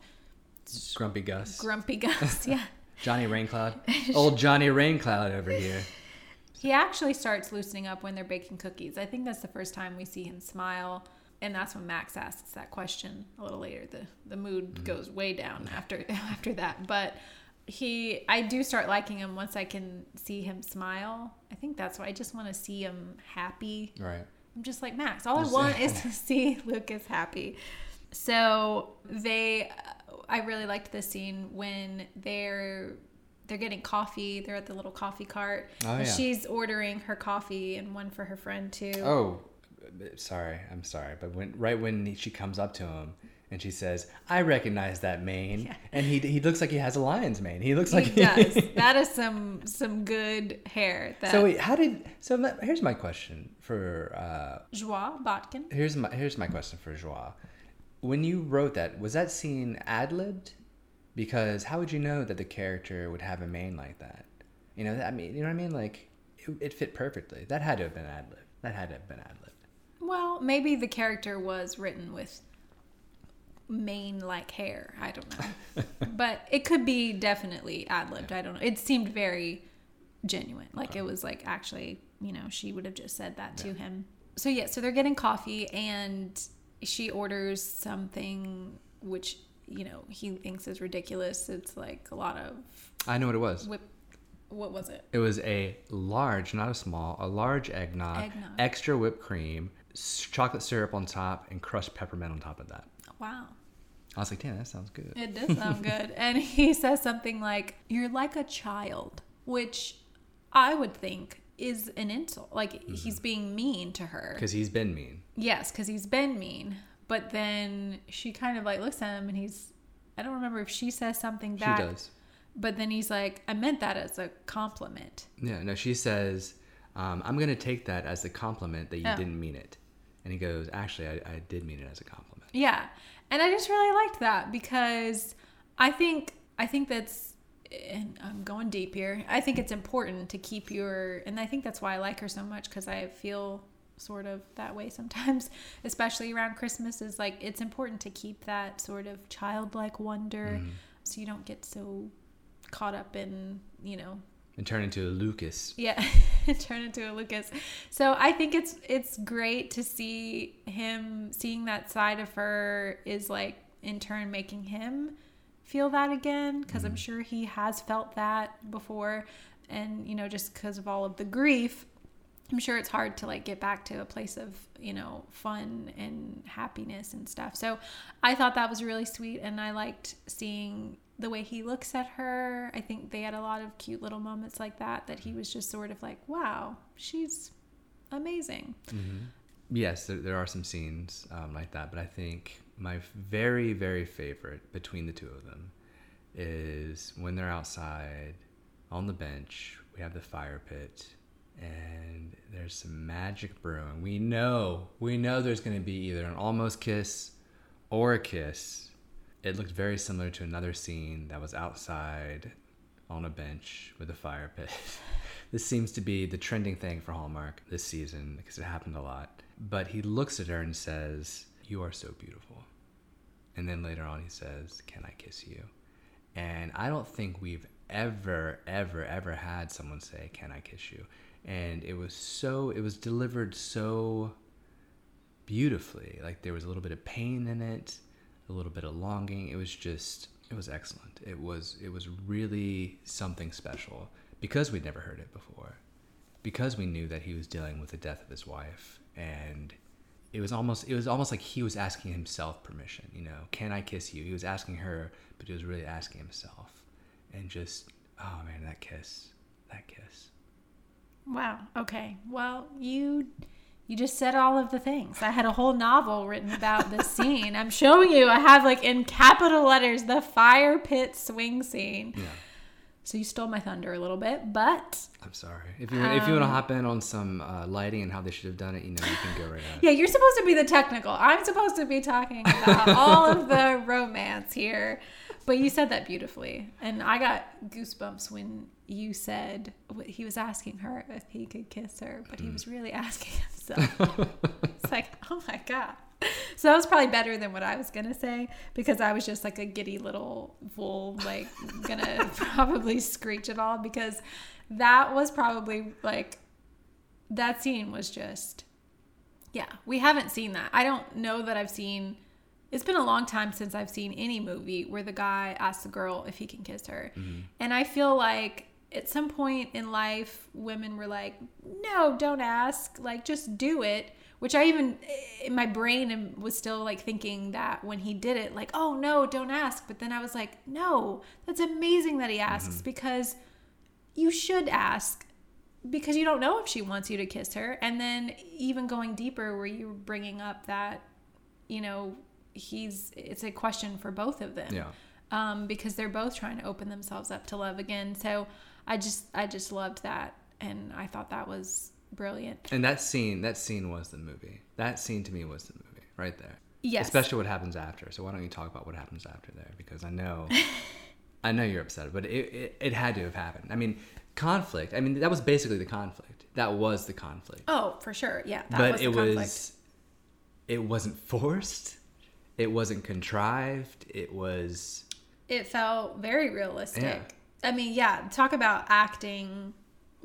Grumpy Gus. Grumpy Gus. Yeah. Johnny Raincloud. Old Johnny Raincloud over here. He actually starts loosening up when they're baking cookies. I think that's the first time we see him smile. And that's when Max asks that question a little later. The the mood mm. goes way down after after that. But he I do start liking him once I can see him smile. I think that's why I just want to see him happy. Right. I'm just like Max. All I want is to see Lucas happy. So they, I really liked this scene when they're they're getting coffee. They're at the little coffee cart. Oh, and yeah. She's ordering her coffee and one for her friend too. Oh, sorry. I'm sorry. But when right when she comes up to him and she says, "I recognize that mane," and he he looks like he has a lion's mane. He looks like he does. that is some some good hair. That So wait, how did? So here's my question for. Uh, Joie Botkin. here's my here's my question for Joie. When you wrote that, was that scene ad libbed? Because how would you know that the character would have a mane like that? You know, I mean, you know what I mean? Like, it, it fit perfectly. That had to have been ad libbed. That had to have been ad libbed. Well, maybe the character was written with mane like hair. I don't know. but it could be definitely ad libbed. I don't know. It seemed very genuine. Like it was like actually, you know, she would have just said that to him. So yeah, so they're getting coffee and she orders something which, you know, he thinks is ridiculous. It's like a lot of I know what it was. whip what was it? It was a large, not a small, a large eggnog, Eggnog. extra whipped cream, chocolate syrup on top, and crushed peppermint on top of that. Wow. I was like, damn, that sounds good. It does sound good. And he says something like, You're like a child, which I would think is an insult. Like he's being mean to her. Because he's been mean. Yes, because he's been mean. But then she kind of like looks at him and he's, I don't remember if she says something bad. She does. But then he's like, I meant that as a compliment. Yeah, no, she says, um, I'm going to take that as a compliment that you Oh. didn't mean it. And he goes, actually, I, I did mean it as a compliment. Yeah. And I just really liked that because I think I think that's and I'm going deep here. I think it's important to keep your and I think that's why I like her so much cuz I feel sort of that way sometimes, especially around Christmas is like it's important to keep that sort of childlike wonder mm-hmm. so you don't get so caught up in, you know, And turn into a Lucas. yeah, turn into a Lucas. So I think it's it's great to see him seeing that side of her is like in turn making him feel that again because I'm mm-hmm. sure he has felt that before and you know just because of all of the grief I'm sure it's hard to like get back to a place of, you know, fun and happiness and stuff. So I thought that was really sweet and I liked seeing the way he looks at her. I think they had a lot of cute little moments like that that he was just sort of like, wow, she's amazing. Yes, there, there are some scenes um, like that, but I think my very, very favorite between the two of them is when they're outside on the bench. We have the fire pit, and there's some magic brewing. We know, we know there's going to be either an almost kiss or a kiss. It looked very similar to another scene that was outside on a bench with a fire pit. this seems to be the trending thing for Hallmark this season because it happened a lot. But he looks at her and says, You are so beautiful. And then later on, he says, Can I kiss you? And I don't think we've ever, ever, ever had someone say, Can I kiss you? And it was so, it was delivered so beautifully. Like there was a little bit of pain in it, a little bit of longing. It was just, it was excellent. It was, it was really something special because we'd never heard it before, because we knew that he was dealing with the death of his wife, and it was almost, it was almost like he was asking himself permission. You know, can I kiss you? He was asking her, but he was really asking himself, and just, oh man, that kiss, that kiss. Wow. Okay. Well, you you just said all of the things. I had a whole novel written about this scene. I'm showing you. I have like in capital letters the fire pit swing scene. Yeah. So you stole my thunder a little bit, but I'm sorry. If you if you want to hop in on some uh, lighting and how they should have done it, you know, you can go right ahead. yeah, you're supposed to be the technical. I'm supposed to be talking about all of the romance here. But you said that beautifully. And I got goosebumps when you said he was asking her if he could kiss her, but he hmm. was really asking himself. it's like, oh my God. So that was probably better than what I was going to say because I was just like a giddy little fool, like, gonna probably screech it all because that was probably like, that scene was just, yeah, we haven't seen that. I don't know that I've seen it's been a long time since I've seen any movie where the guy asks the girl if he can kiss her. Mm-hmm. And I feel like at some point in life, women were like, no, don't ask. Like, just do it. Which I even, in my brain, was still like thinking that when he did it, like, oh no, don't ask. But then I was like, no, that's amazing that he asks because you should ask because you don't know if she wants you to kiss her. And then even going deeper, where you were bringing up that, you know, he's it's a question for both of them Yeah. um, because they're both trying to open themselves up to love again so i just i just loved that and i thought that was brilliant And that scene, that scene was the movie. That scene to me was the movie, right there. yes Especially what happens after. So why don't you talk about what happens after there? Because I know, I know you're upset, but it, it it had to have happened. I mean, conflict. I mean, that was basically the conflict. That was the conflict. oh for sure yeah that but was the it conflict. was, it wasn't forced. It wasn't contrived. It was. it felt very realistic Yeah. I mean yeah talk about acting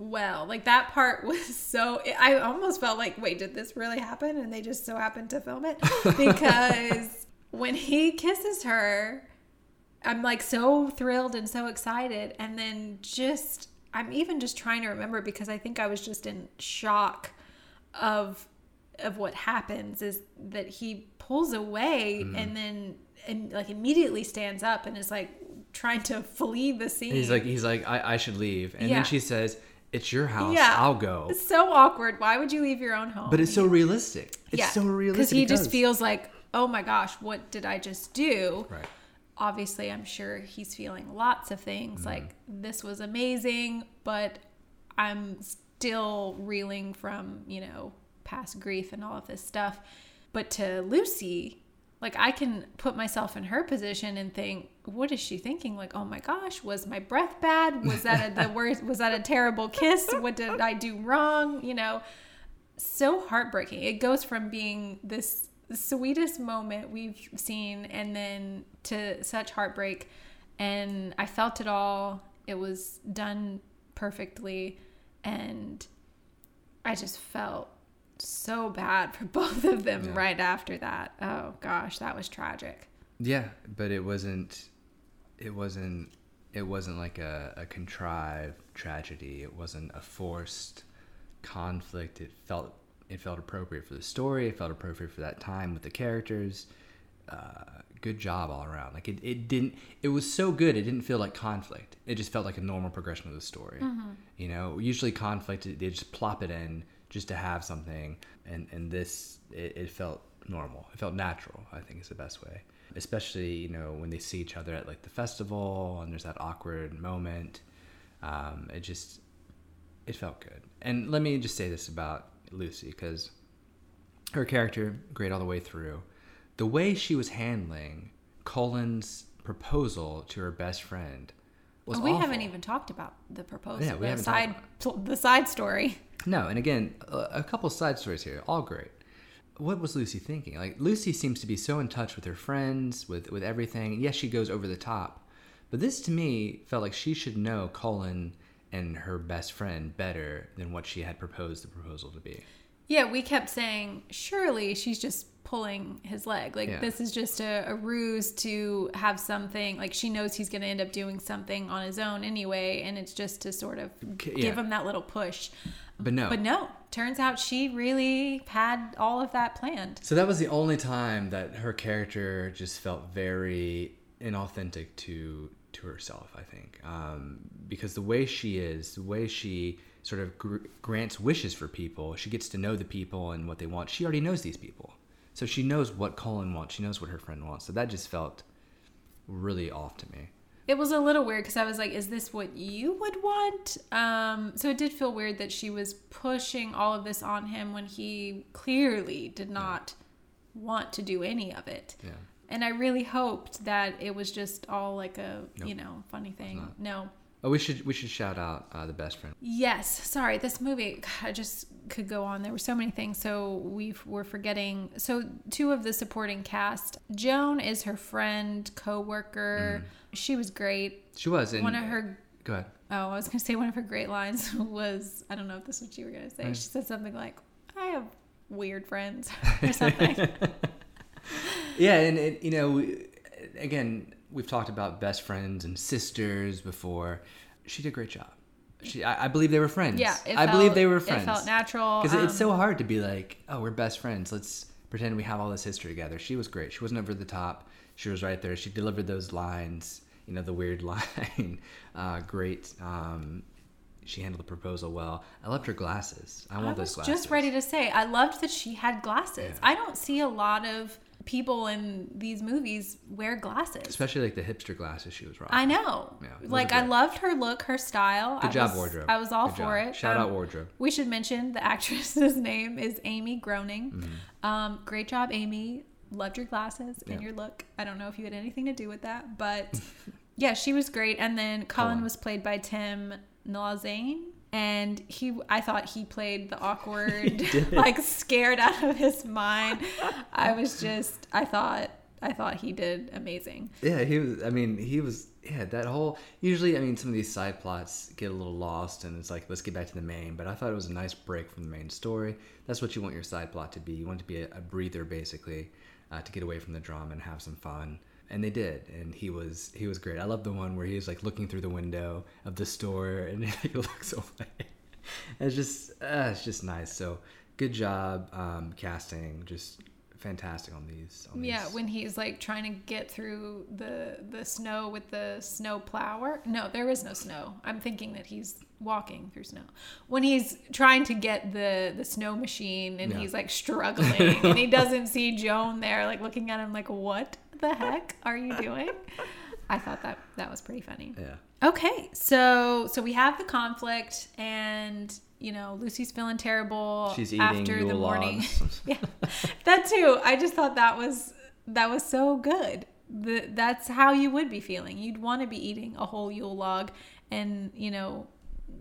well. Like that part was so i almost felt like wait did this really happen? And they just so happened to film it. Because when he kisses her i'm like so thrilled and so excited. And then just i'm even just trying to remember because i think i was just in shock of of what happens is that he pulls away Mm-hmm. and then and like immediately stands up and is like trying to flee the scene. He's like, he's like, I, I should leave, and Yeah. then she says, "It's your house. Yeah. I'll go." It's so awkward. Why would you leave your own home? But it's so realistic. It's so realistic because he just feels like, oh my gosh, what did I just do? right. obviously i'm sure he's feeling lots of things Mm-hmm. like this was amazing but i'm still reeling from you know past grief and all of this stuff but to lucy like i can put myself in her position and think what is she thinking like oh my gosh was my breath bad was that a, the worst was that a terrible kiss what did i do wrong you know so heartbreaking. It goes from being this sweetest moment we've seen and then to such heartbreak. And I felt it all. It was done perfectly. And I just felt so bad for both of them Yeah. right after that. Oh gosh, that was tragic. Yeah, but it wasn't. It wasn't. It wasn't like a, a contrived tragedy. It wasn't a forced conflict. It felt it felt appropriate for the story. It felt appropriate for that time with the characters. Uh, good job all around. Like it, it didn't. It was so good. It didn't feel like conflict. It just felt like a normal progression of the story. You know, usually conflict they just plop it in just to have something, and and this it, it felt normal. It felt natural. I think is the best way. Especially you know when they see each other at like the festival and there's that awkward moment. Um, it just it felt good. And let me just say this about Lucy because her character great all the way through. The way she was handling Colin's proposal to her best friend was we awful. haven't even talked about the proposal. Yeah, we the haven't side talked the side story. No, and again, a, a couple side stories here, all great. What was Lucy thinking? Like Lucy seems to be so in touch with her friends, with with everything. Yes, she goes over the top, but this to me felt like she should know Colin and her best friend better than what she had proposed the proposal to be. Yeah, we kept saying, surely she's just pulling his leg. Like, Yeah. this is just a, a ruse to have something. Like, she knows he's going to end up doing something on his own anyway, and it's just to sort of K- give him that little push. But no, But no, turns out she really had all of that planned. So that was the only time that her character just felt very inauthentic to to herself. I think um, because the way she is, the way she sort of gr- grants wishes for people, she gets to know the people and what they want. She already knows these people, so she knows what Colin wants. She knows what her friend wants. So that just felt really off to me. It was a little weird because I was like, is this what you would want? Um, so it did feel weird that she was pushing all of this on him when he clearly did not want to do any of it. Yeah. And I really hoped that it was just all like a, you know, funny thing. No. Oh, we should we should shout out uh, the best friend. Yes, sorry. This movie, God, I just could go on. There were so many things, so we were forgetting. So two of the supporting cast. Joan is her friend, co-worker. She was great. She was One of her Go ahead. Oh, I was going to say one of her great lines was I don't know if this is what you were going to say. She said something like, I have weird friends or something. yeah and it, you know again we've talked about best friends and sisters before. She did a great job. She i, I believe they were friends. Yeah. I believe they were friends It felt natural. because it's um, so hard to be like oh we're best friends. Let's pretend we have all this history together. She was great. She wasn't over the top. She was right there. She delivered those lines you know the weird line. Uh, great um, she handled the proposal well. I loved her glasses. I want I those glasses just ready to say, I loved that she had glasses. Yeah. I don't see a lot of people in these movies wear glasses. especially like the hipster glasses she was rocking I know. Yeah, like I loved her look, her style. Good I job, was, wardrobe. I was all Good for job. it. Shout Um, out wardrobe. We should mention the actress's name is Amy Groening. Mm-hmm. Um, great job, Amy. Loved your glasses and your look. I don't know if you had anything to do with that, but yeah, she was great. And then Colin Colin. was played by Tim Nalazane. And he, I thought he played the awkward, like scared out of his mind. I was just, I thought, I thought he did amazing. Yeah, he was. I mean, he was. Yeah, that whole. Usually, I mean, some of these side plots get a little lost, and it's like, let's get back to the main. But I thought it was a nice break from the main story. That's what you want your side plot to be. You want it to be a, a breather, basically, uh, to get away from the drama and have some fun. And they did, and he was he was great. I love the one where he was like looking through the window of the store, and he looks away. It's just, uh, it's just nice. So, good job um, casting. Just fantastic on these. On Yeah, these. when he's like trying to get through the the snow with the snow plower. No, there is no snow. I'm thinking that he's walking through snow. When he's trying to get the the snow machine and Yeah. he's like struggling and he doesn't see Joan there like looking at him like what the heck are you doing? I thought that that was pretty funny. yeah. Okay, so so we have the conflict, and you know Lucy's feeling terrible She's eating after the morning. yeah, that too. I just thought that was that was so good. The, that's how you would be feeling. You'd want to be eating a whole Yule log, and you know,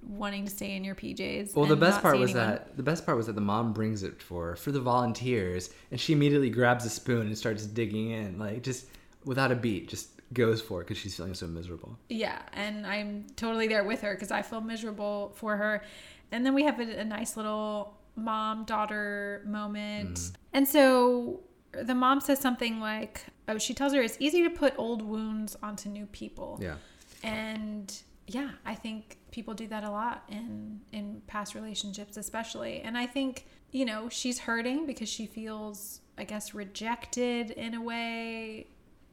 wanting to stay in your PJs. Well, the best part was anyone. that the best part was that the mom brings it for for the volunteers, and she immediately grabs a spoon and starts digging in, like just without a beat, just goes for it because she's feeling so miserable. Yeah, and I'm totally there with her because I feel miserable for her. And then we have a, a nice little mom daughter moment. Mm-hmm. And so the mom says something like, oh, she tells her it's easy to put old wounds onto new people. Yeah, And yeah, I think people do that a lot in in past relationships, especially. And I think you know she's hurting because she feels, I guess, rejected in a way,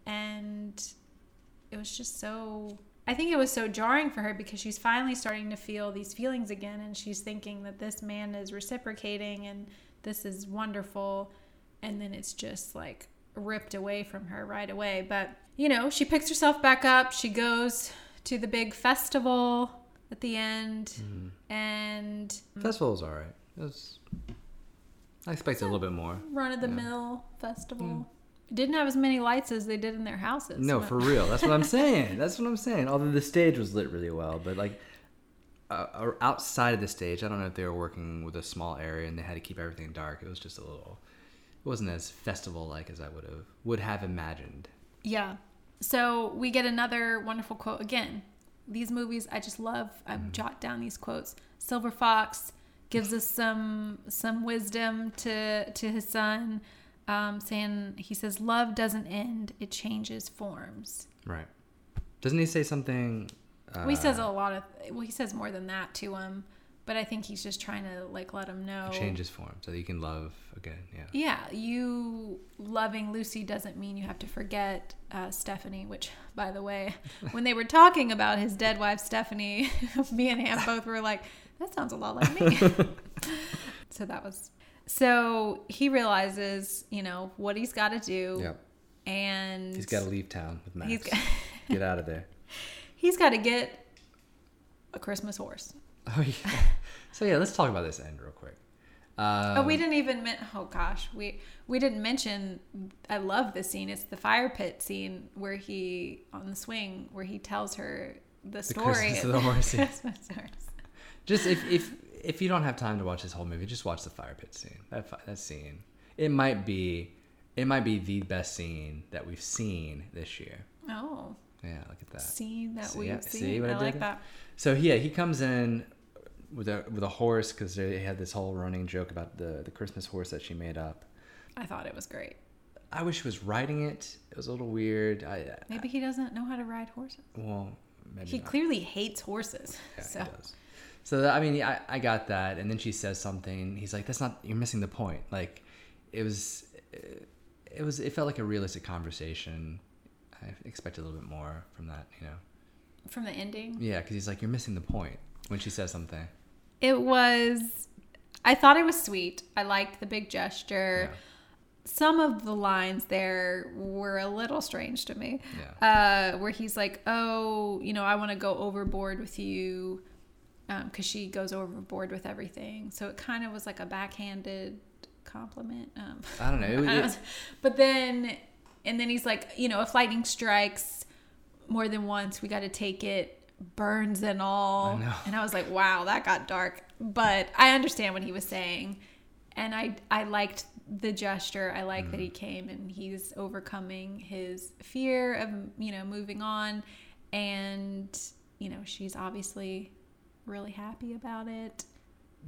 and it was just so. I think it was so jarring for her because she's finally starting to feel these feelings again, and she's thinking that this man is reciprocating and this is wonderful, and then it's just like ripped away from her right away. But you know, she picks herself back up. She goes to the big festival at the end, and Festival's all right. It was, I expected a little bit more. run of the mill festival. It didn't have as many lights as they did in their houses. No, but- for real. That's what I'm saying. That's what I'm saying. Although the stage was lit really well, but like uh, uh, outside of the stage, I don't know if they were working with a small area and they had to keep everything dark. It was just a little. It wasn't as festival like as I would have would have imagined. Yeah. So we get another wonderful quote again. These movies I just love. I jot down these quotes. Silver Fox gives us some some wisdom to to his son, um, saying he says love doesn't end; it changes forms. Right. Doesn't he say something? Uh, well, he says a lot of. Well, he says more than that to him, but I think he's just trying to like let him know. changes form so that you can love again. Yeah. Yeah, you loving Lucy doesn't mean you have to forget uh, Stephanie, which, by the way, when they were talking about his dead wife, Stephanie, me and Ham both were like, that sounds a lot like me. so that was. So he realizes, you know, what he's got to do. Yep. And He's got to leave town with Max. He's got- Get out of there. he's got to get a Christmas horse. Oh yeah. So yeah, let's talk about this end real quick. Um, Oh, we didn't even. Men- oh gosh, we we didn't mention. I love this scene. It's the fire pit scene where he on the swing where he tells her the story. The horse, yeah. Christmas horse. Just if if if you don't have time to watch this whole movie, just watch the fire pit scene. That that scene, it might be, it might be the best scene that we've seen this year. Oh, Yeah, look at that. scene that See, we've yeah, seen. see what I I, like did? that. So yeah, he comes in with a with a horse because they had this whole running joke about the the Christmas horse that she made up. I thought it was great. I wish he was riding it. It was a little weird. I Maybe he doesn't know how to ride horses. well maybe He not. clearly hates horses. Yeah, so he does. So that, I mean, I, I got that, and then she says something. He's like, "That's not. You're missing the point." Like, it was, it was. It felt like a realistic conversation. I expected a little bit more from that, you know. from the ending, Yeah, because he's like, "You're missing the point" when she says something. It was. I thought it was sweet. I liked the big gesture. Yeah. some of the lines there were a little strange to me. Yeah. Uh, where he's like, "Oh, you know, I want to go overboard with you," because she goes overboard with everything. So it kind of was like a backhanded compliment. Um, I don't know. It was- I was- but then, and then he's like, you know, if lightning strikes more than once, we got to take it, burns and all. I. And I was like, wow, that got dark. But I understand what he was saying, and I I liked the gesture. I like that he Mm. came and he's overcoming his fear of you know moving on, and you know she's obviously really happy about it.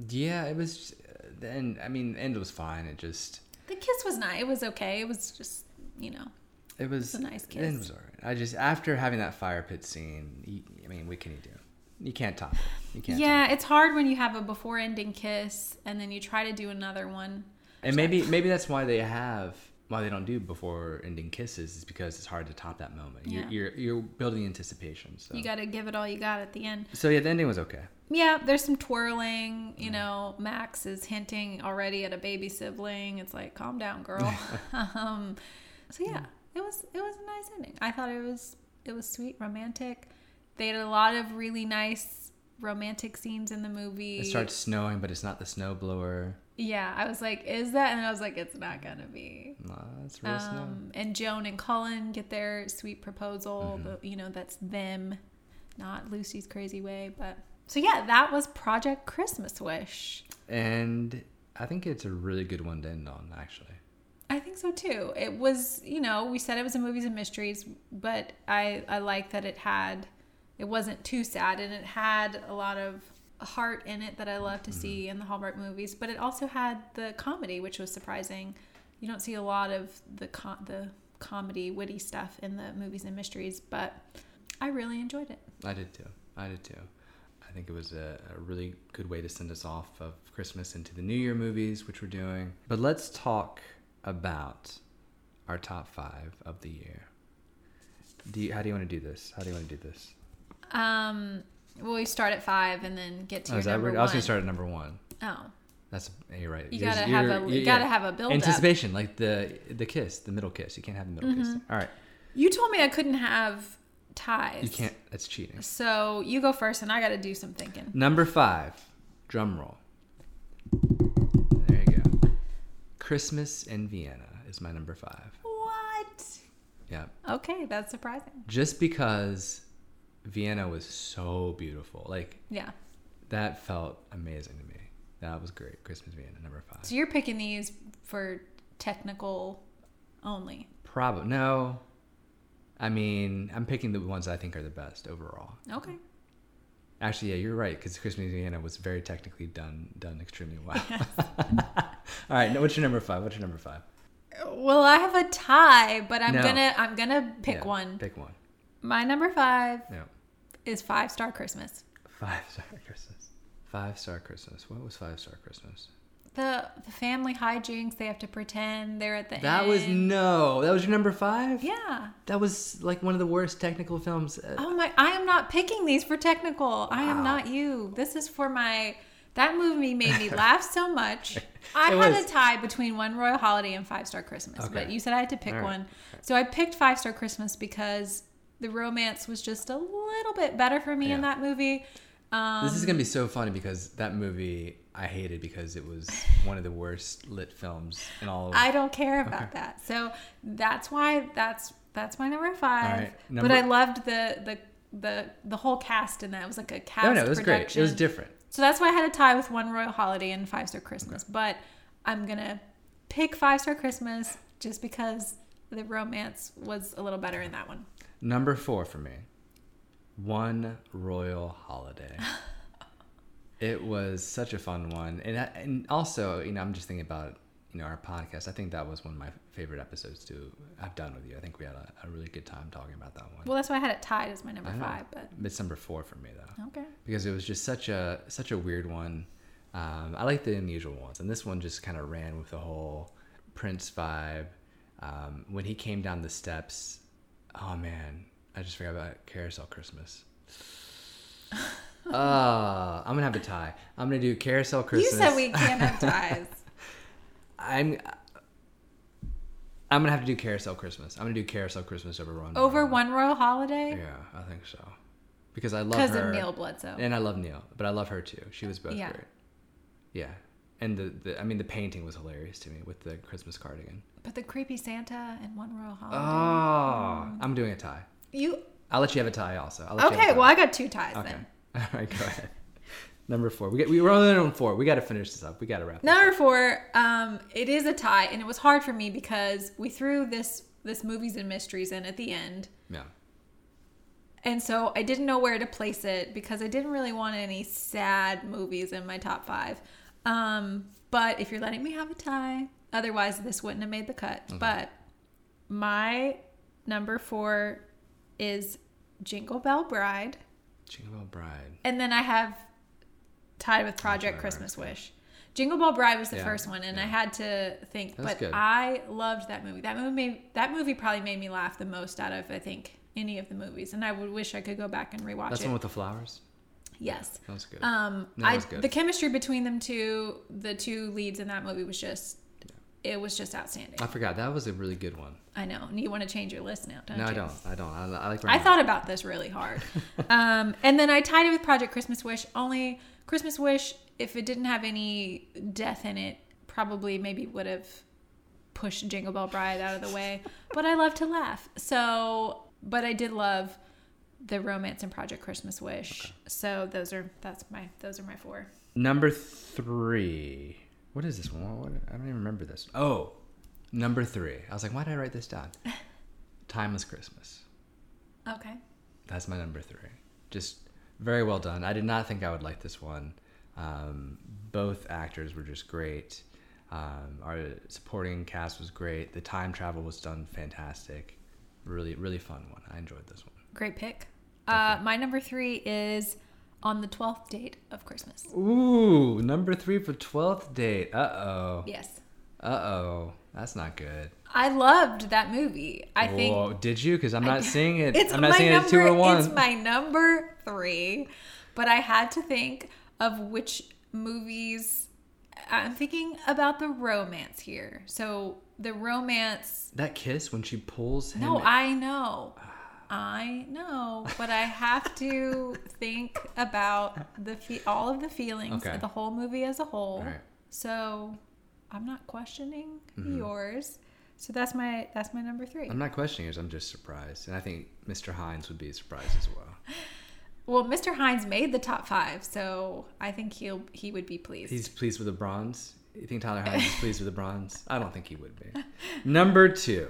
Yeah, it was. The end. I mean, the end was fine. It just. The kiss was nice. It was okay. It was just you know It was a nice The end kiss. was alright. I just after having that fire pit scene. I mean, what can you do? You can't top it. You can't. Yeah, it's hard when you have a before ending kiss and then you try to do another one. And maybe maybe that's why they have why they don't do before ending kisses is because it's hard to top that moment. Yeah. You're, you're you're building anticipation. So You got to give it all you got at the end. so yeah, the ending was okay. Yeah, there's some twirling. You know, Max is hinting already at a baby sibling. It's like, calm down, girl. um, so yeah, it was it was a nice ending. I thought it was it was sweet, romantic. They had a lot of really nice romantic scenes in the movie. It starts snowing, but it's not the snow blower. yeah, I was like, is that? And I was like, it's not gonna be. No, it's real snow. Um, and Joan and Colin get their sweet proposal. Mm-hmm. The, you know, that's them, not Lucy's crazy way. But so yeah, that was Project Christmas Wish. And I think it's a really good one to end on, actually. I think so too. It was, you know, we said it was a movies and mysteries, but I I like that it had, it wasn't too sad, and it had a lot of heart in it that I love to mm-hmm. see in the Hallmark movies. But it also had the comedy, which was surprising. You don't see a lot of the com- the comedy, witty stuff in the movies and mysteries, but I really enjoyed it. I did too. I did too. I think it was a, a really good way to send us off of Christmas into the New Year movies, which we're doing. But let's talk about our top five of the year. Do you, how do you want to do this? How do you want to do this? Um, well, we start at five and then get to Oh, your number weird? I was gonna start at number one. Oh, That's you're right. you gotta you're- have a you- gotta yeah. have a build up. anticipation, like the the kiss, the middle kiss. You can't have the middle kiss. Mm-hmm. All right, You told me I couldn't have ties. you can't. That's cheating. So you go first, and I got to do some thinking. Number five, drum roll. There you go. Christmas in Vienna is my number five. What? Yeah, Okay, that's surprising. just because Vienna was so beautiful. Like Yeah. that felt amazing to me. That was great. Christmas Vienna, number five. So you're picking these for technical only. Probably no. I mean, I'm picking the ones I think are the best overall. Okay. Actually, yeah, you're right because Christmas Vienna was very technically done done extremely well. All right, now what's your number five? What's your number five? Well, I have a tie, but I'm No. gonna I'm gonna pick Yeah, one. Pick one. My number five Yeah. Is Five Star Christmas. Five star Christmas. Five star Christmas. What was five star Christmas? The the family hijinks. They have to pretend they're at the That end. was no. That was your number five. yeah. That was like one of the worst technical films. uh, Oh my! I am not picking these for technical. I am not you. This is for my. That movie made me laugh so much. I It had was. a tie between One Royal Holiday and Five Star Christmas, but you said I had to pick right. one, so I picked Five Star Christmas because the romance was just a little bit better for me in that movie. Um, This is gonna be so funny because that movie I hated because it was one of the worst lit films in all of. I don't care about that. So that's why that's that's my number five. right, but I loved the the the the whole cast in that. It was like a cast. no, no, it was great. It was different. So that's why I had a tie with One Royal Holiday and Five Star Christmas. But I'm gonna pick Five Star Christmas just because the romance was a little better in that one. Number four for me, One Royal Holiday. it was such a fun one, and I, and also you know I'm just thinking about you know our podcast. I think that was one of my favorite episodes to have done with you. I think we had a, a really good time talking about that one. Well, that's why I had it tied as my number five. But It's number four for me though. okay, because it was just such a such a weird one. Um, I like the unusual ones, and this one just kind of ran with the whole Prince vibe. Um, when he came down the steps, oh man, I just forgot about Carousel Christmas. uh, I'm gonna have to tie. I'm gonna do Carousel Christmas. you said we can't have ties. I'm. I'm gonna have to do Carousel Christmas. I'm gonna do Carousel Christmas over One. Over Royal. One Royal Holiday Yeah, I think so. Because I love because of Neal Bledsoe. And I love Neal, but I love her too. She was both Yeah. great. Yeah. And the, the I mean the painting was hilarious to me with the Christmas cardigan. But the creepy Santa and One Royal Holiday. Oh, I'm doing a tie. you I'll let you have a tie also. I'll let okay? tie. Well, I got two ties okay. then. All right, go ahead. Number four. We get we were only on four. We got to finish this up. We got to wrap. This Number four, um, it is a tie, and it was hard for me because we threw this this movies and mysteries in at the end, Yeah. and so I didn't know where to place it because I didn't really want any sad movies in my top five. Um, but if you're letting me have a tie, otherwise this wouldn't have made the cut. But my number four is Jingle Bell Bride, Jingle Bell Bride. and then I have tied with Project Christmas. Wish. Jingle Bell Bride was the Yeah, first one, and I had to think. That's but good. I loved that movie. That movie made that movie probably made me laugh the most out of I think any of the movies, and I would wish I could go back and rewatch That's it. the one with the flowers. yes. That was good. Um, That I was good. the chemistry between them two, the two leads in that movie was just, it was just outstanding. I forgot. That was a really good one. I know, and you want to change your list now, don't no, you? I don't. I don't. I, I like. I thought about this really hard. um, and then I tied it with Project Christmas Wish. Only Christmas Wish, if it didn't have any death in it, probably maybe would have pushed Jingle Bell Bride out of the way. But I love to laugh. So, but I did love the romance in Project Christmas Wish. So those are that's my those are my four. Number three. What is this one? What, I don't even remember this. Oh, number three. I was like, why did I write this down? Timeless Christmas. Okay. That's my number three. Just very well done. I did not think I would like this one. Um, both actors were just great. Um, our supporting cast was great. The time travel was done fantastic. Really, really fun one. I enjoyed this one. Great pick. Uh, my number three is on the 12th date of Christmas. Ooh, number three for twelfth date. Uh oh. Yes. Uh oh. That's not good. I loved that movie. I think Whoa, did you? Because I'm not seeing it. it's I'm not my seeing number, it two or one. It's my number three, but I had to think of which movies. I'm thinking about the romance here. So the romance. that kiss when she pulls him. No, I know. I know, but I have to think about the fe- all of the feelings, Okay. the whole movie as a whole. Right. So I'm not questioning Mm-hmm. yours. So that's my that's my number three. I'm not questioning yours. I'm just surprised, and I think Mr. Hynes would be surprised as well. Well, Mr. Hynes made the top five, so I think he'll he would be pleased. He's pleased with the bronze. You think Tyler Hynes is pleased with the bronze? I don't think he would be. Number two.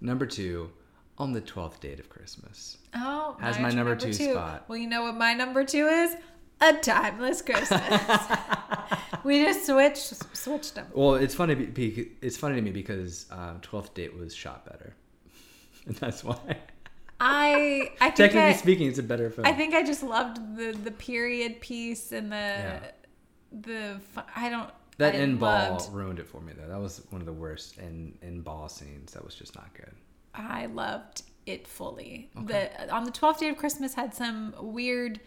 Number two. On the twelfth date of Christmas. oh, Has my your number two spot. Well, you know what my number two is? A timeless Christmas. we just switched switched them. Well, it's funny. be- It's funny to me because um, Twelfth Date was shot better, and that's why. I I think Technically I, speaking, it's a better film. I think I just loved the the period piece and the Yeah. the I don't that I end ball ruined it for me, though. That was one of the worst in in ball scenes. That was just not good. I loved it fully. The on the twelfth day of Christmas had some weird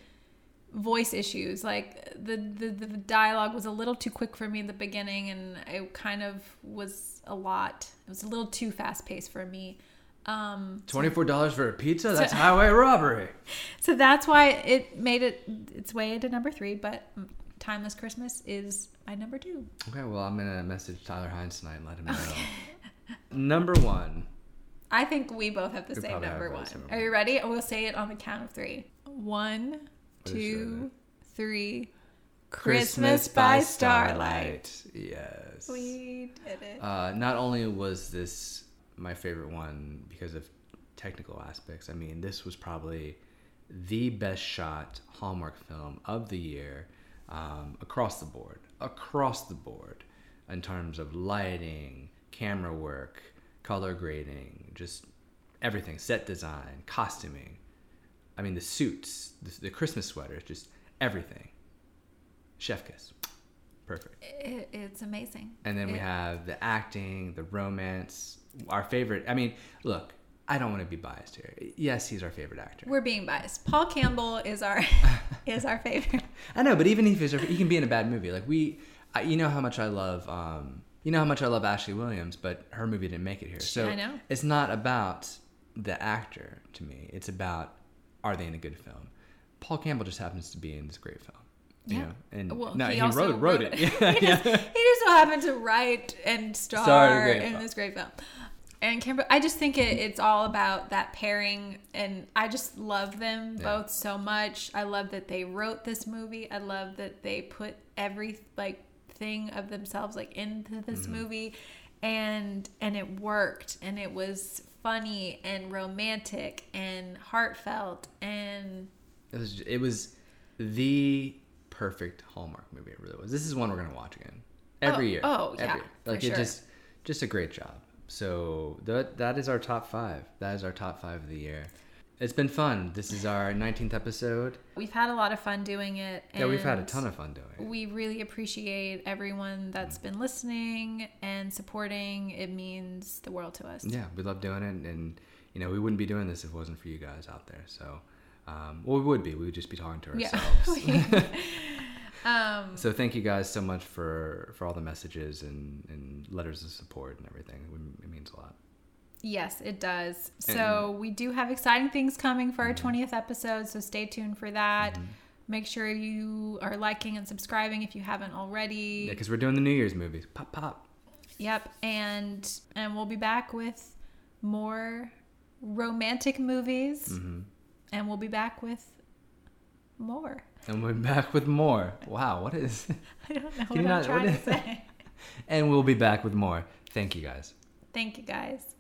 voice issues. Like the, the the dialogue was a little too quick for me in the beginning, and it kind of was a lot. It was a little too fast paced for me. Um, Twenty four dollars for a pizza? That's highway robbery. so that's why it made it its way into number three. But Timeless Christmas is my number two. Okay, well, I'm gonna message Tyler Hynes tonight and let him know. Number one. I think we both have the We same number one. same Are you ready? We'll say it on the count of three. One, two, three. Christmas, by Starlight. Yes. We did it. Uh, not only was this my favorite one because of technical aspects, I mean, this was probably the best shot Hallmark film of the year um, across the board. Across the board in terms of lighting, camera work, color grading, just everything set design, costuming. I mean, the suits, the, the Christmas sweaters, just everything. Chef kiss. Perfect. It, it's amazing. And then we have the acting, the romance, our favorite. I mean, look, I don't want to be biased here. Yes, he's our favorite actor. We're being biased. Paul Campbell is our is our favorite. I know, but even if he's, he can be in a bad movie. Like we, I, you know how much I love, um, you know how much I love Ashley Williams, but her movie didn't make it here. So I know. it's not about the actor to me. It's about are they in a good film. Paul Campbell just happens to be in this great film. You Yeah. know, and Well, no, he he, wrote, wrote it. it. Yeah, he, just, he just so happened to write and star in in film. this great film. And Campbell, I just think it, it's all about that pairing, and I just love them Yeah. both so much. I love that they wrote this movie. I love that they put every like thing of themselves like into this Mm-hmm. movie, and and it worked, and it was funny and romantic and heartfelt and It was it was the perfect Hallmark movie. It really was. This is one we're gonna watch again every Oh, year. oh, every yeah, year. for like it sure. just just a great job. So that that is our top five. That is our top five of the year. It's been fun. This is our 19th episode. we've had a lot of fun doing it. Yeah, we've had a ton of fun doing it. we really appreciate everyone that's been listening and supporting. It means the world to us. Yeah, we love doing it, and you know we wouldn't be doing this if it wasn't for you guys out there. So, um, well, we would be. We would just be talking to Yeah. ourselves. um, so thank you guys so much for for all the messages and and letters of support and everything. It means a lot. Yes, it does. So we do have exciting things coming for our Mm-hmm. 20th episode. So stay tuned for that. Make sure you are liking and subscribing if you haven't already. Yeah, because we're doing the New Year's movies. Pop pop. Yep, and and we'll be back with more romantic movies, Mm-hmm. and we'll be back with more. And we're back with more. Wow, what is? I don't know Can what I'm not- what trying to say. and we'll be back with more. Thank you guys. Thank you guys.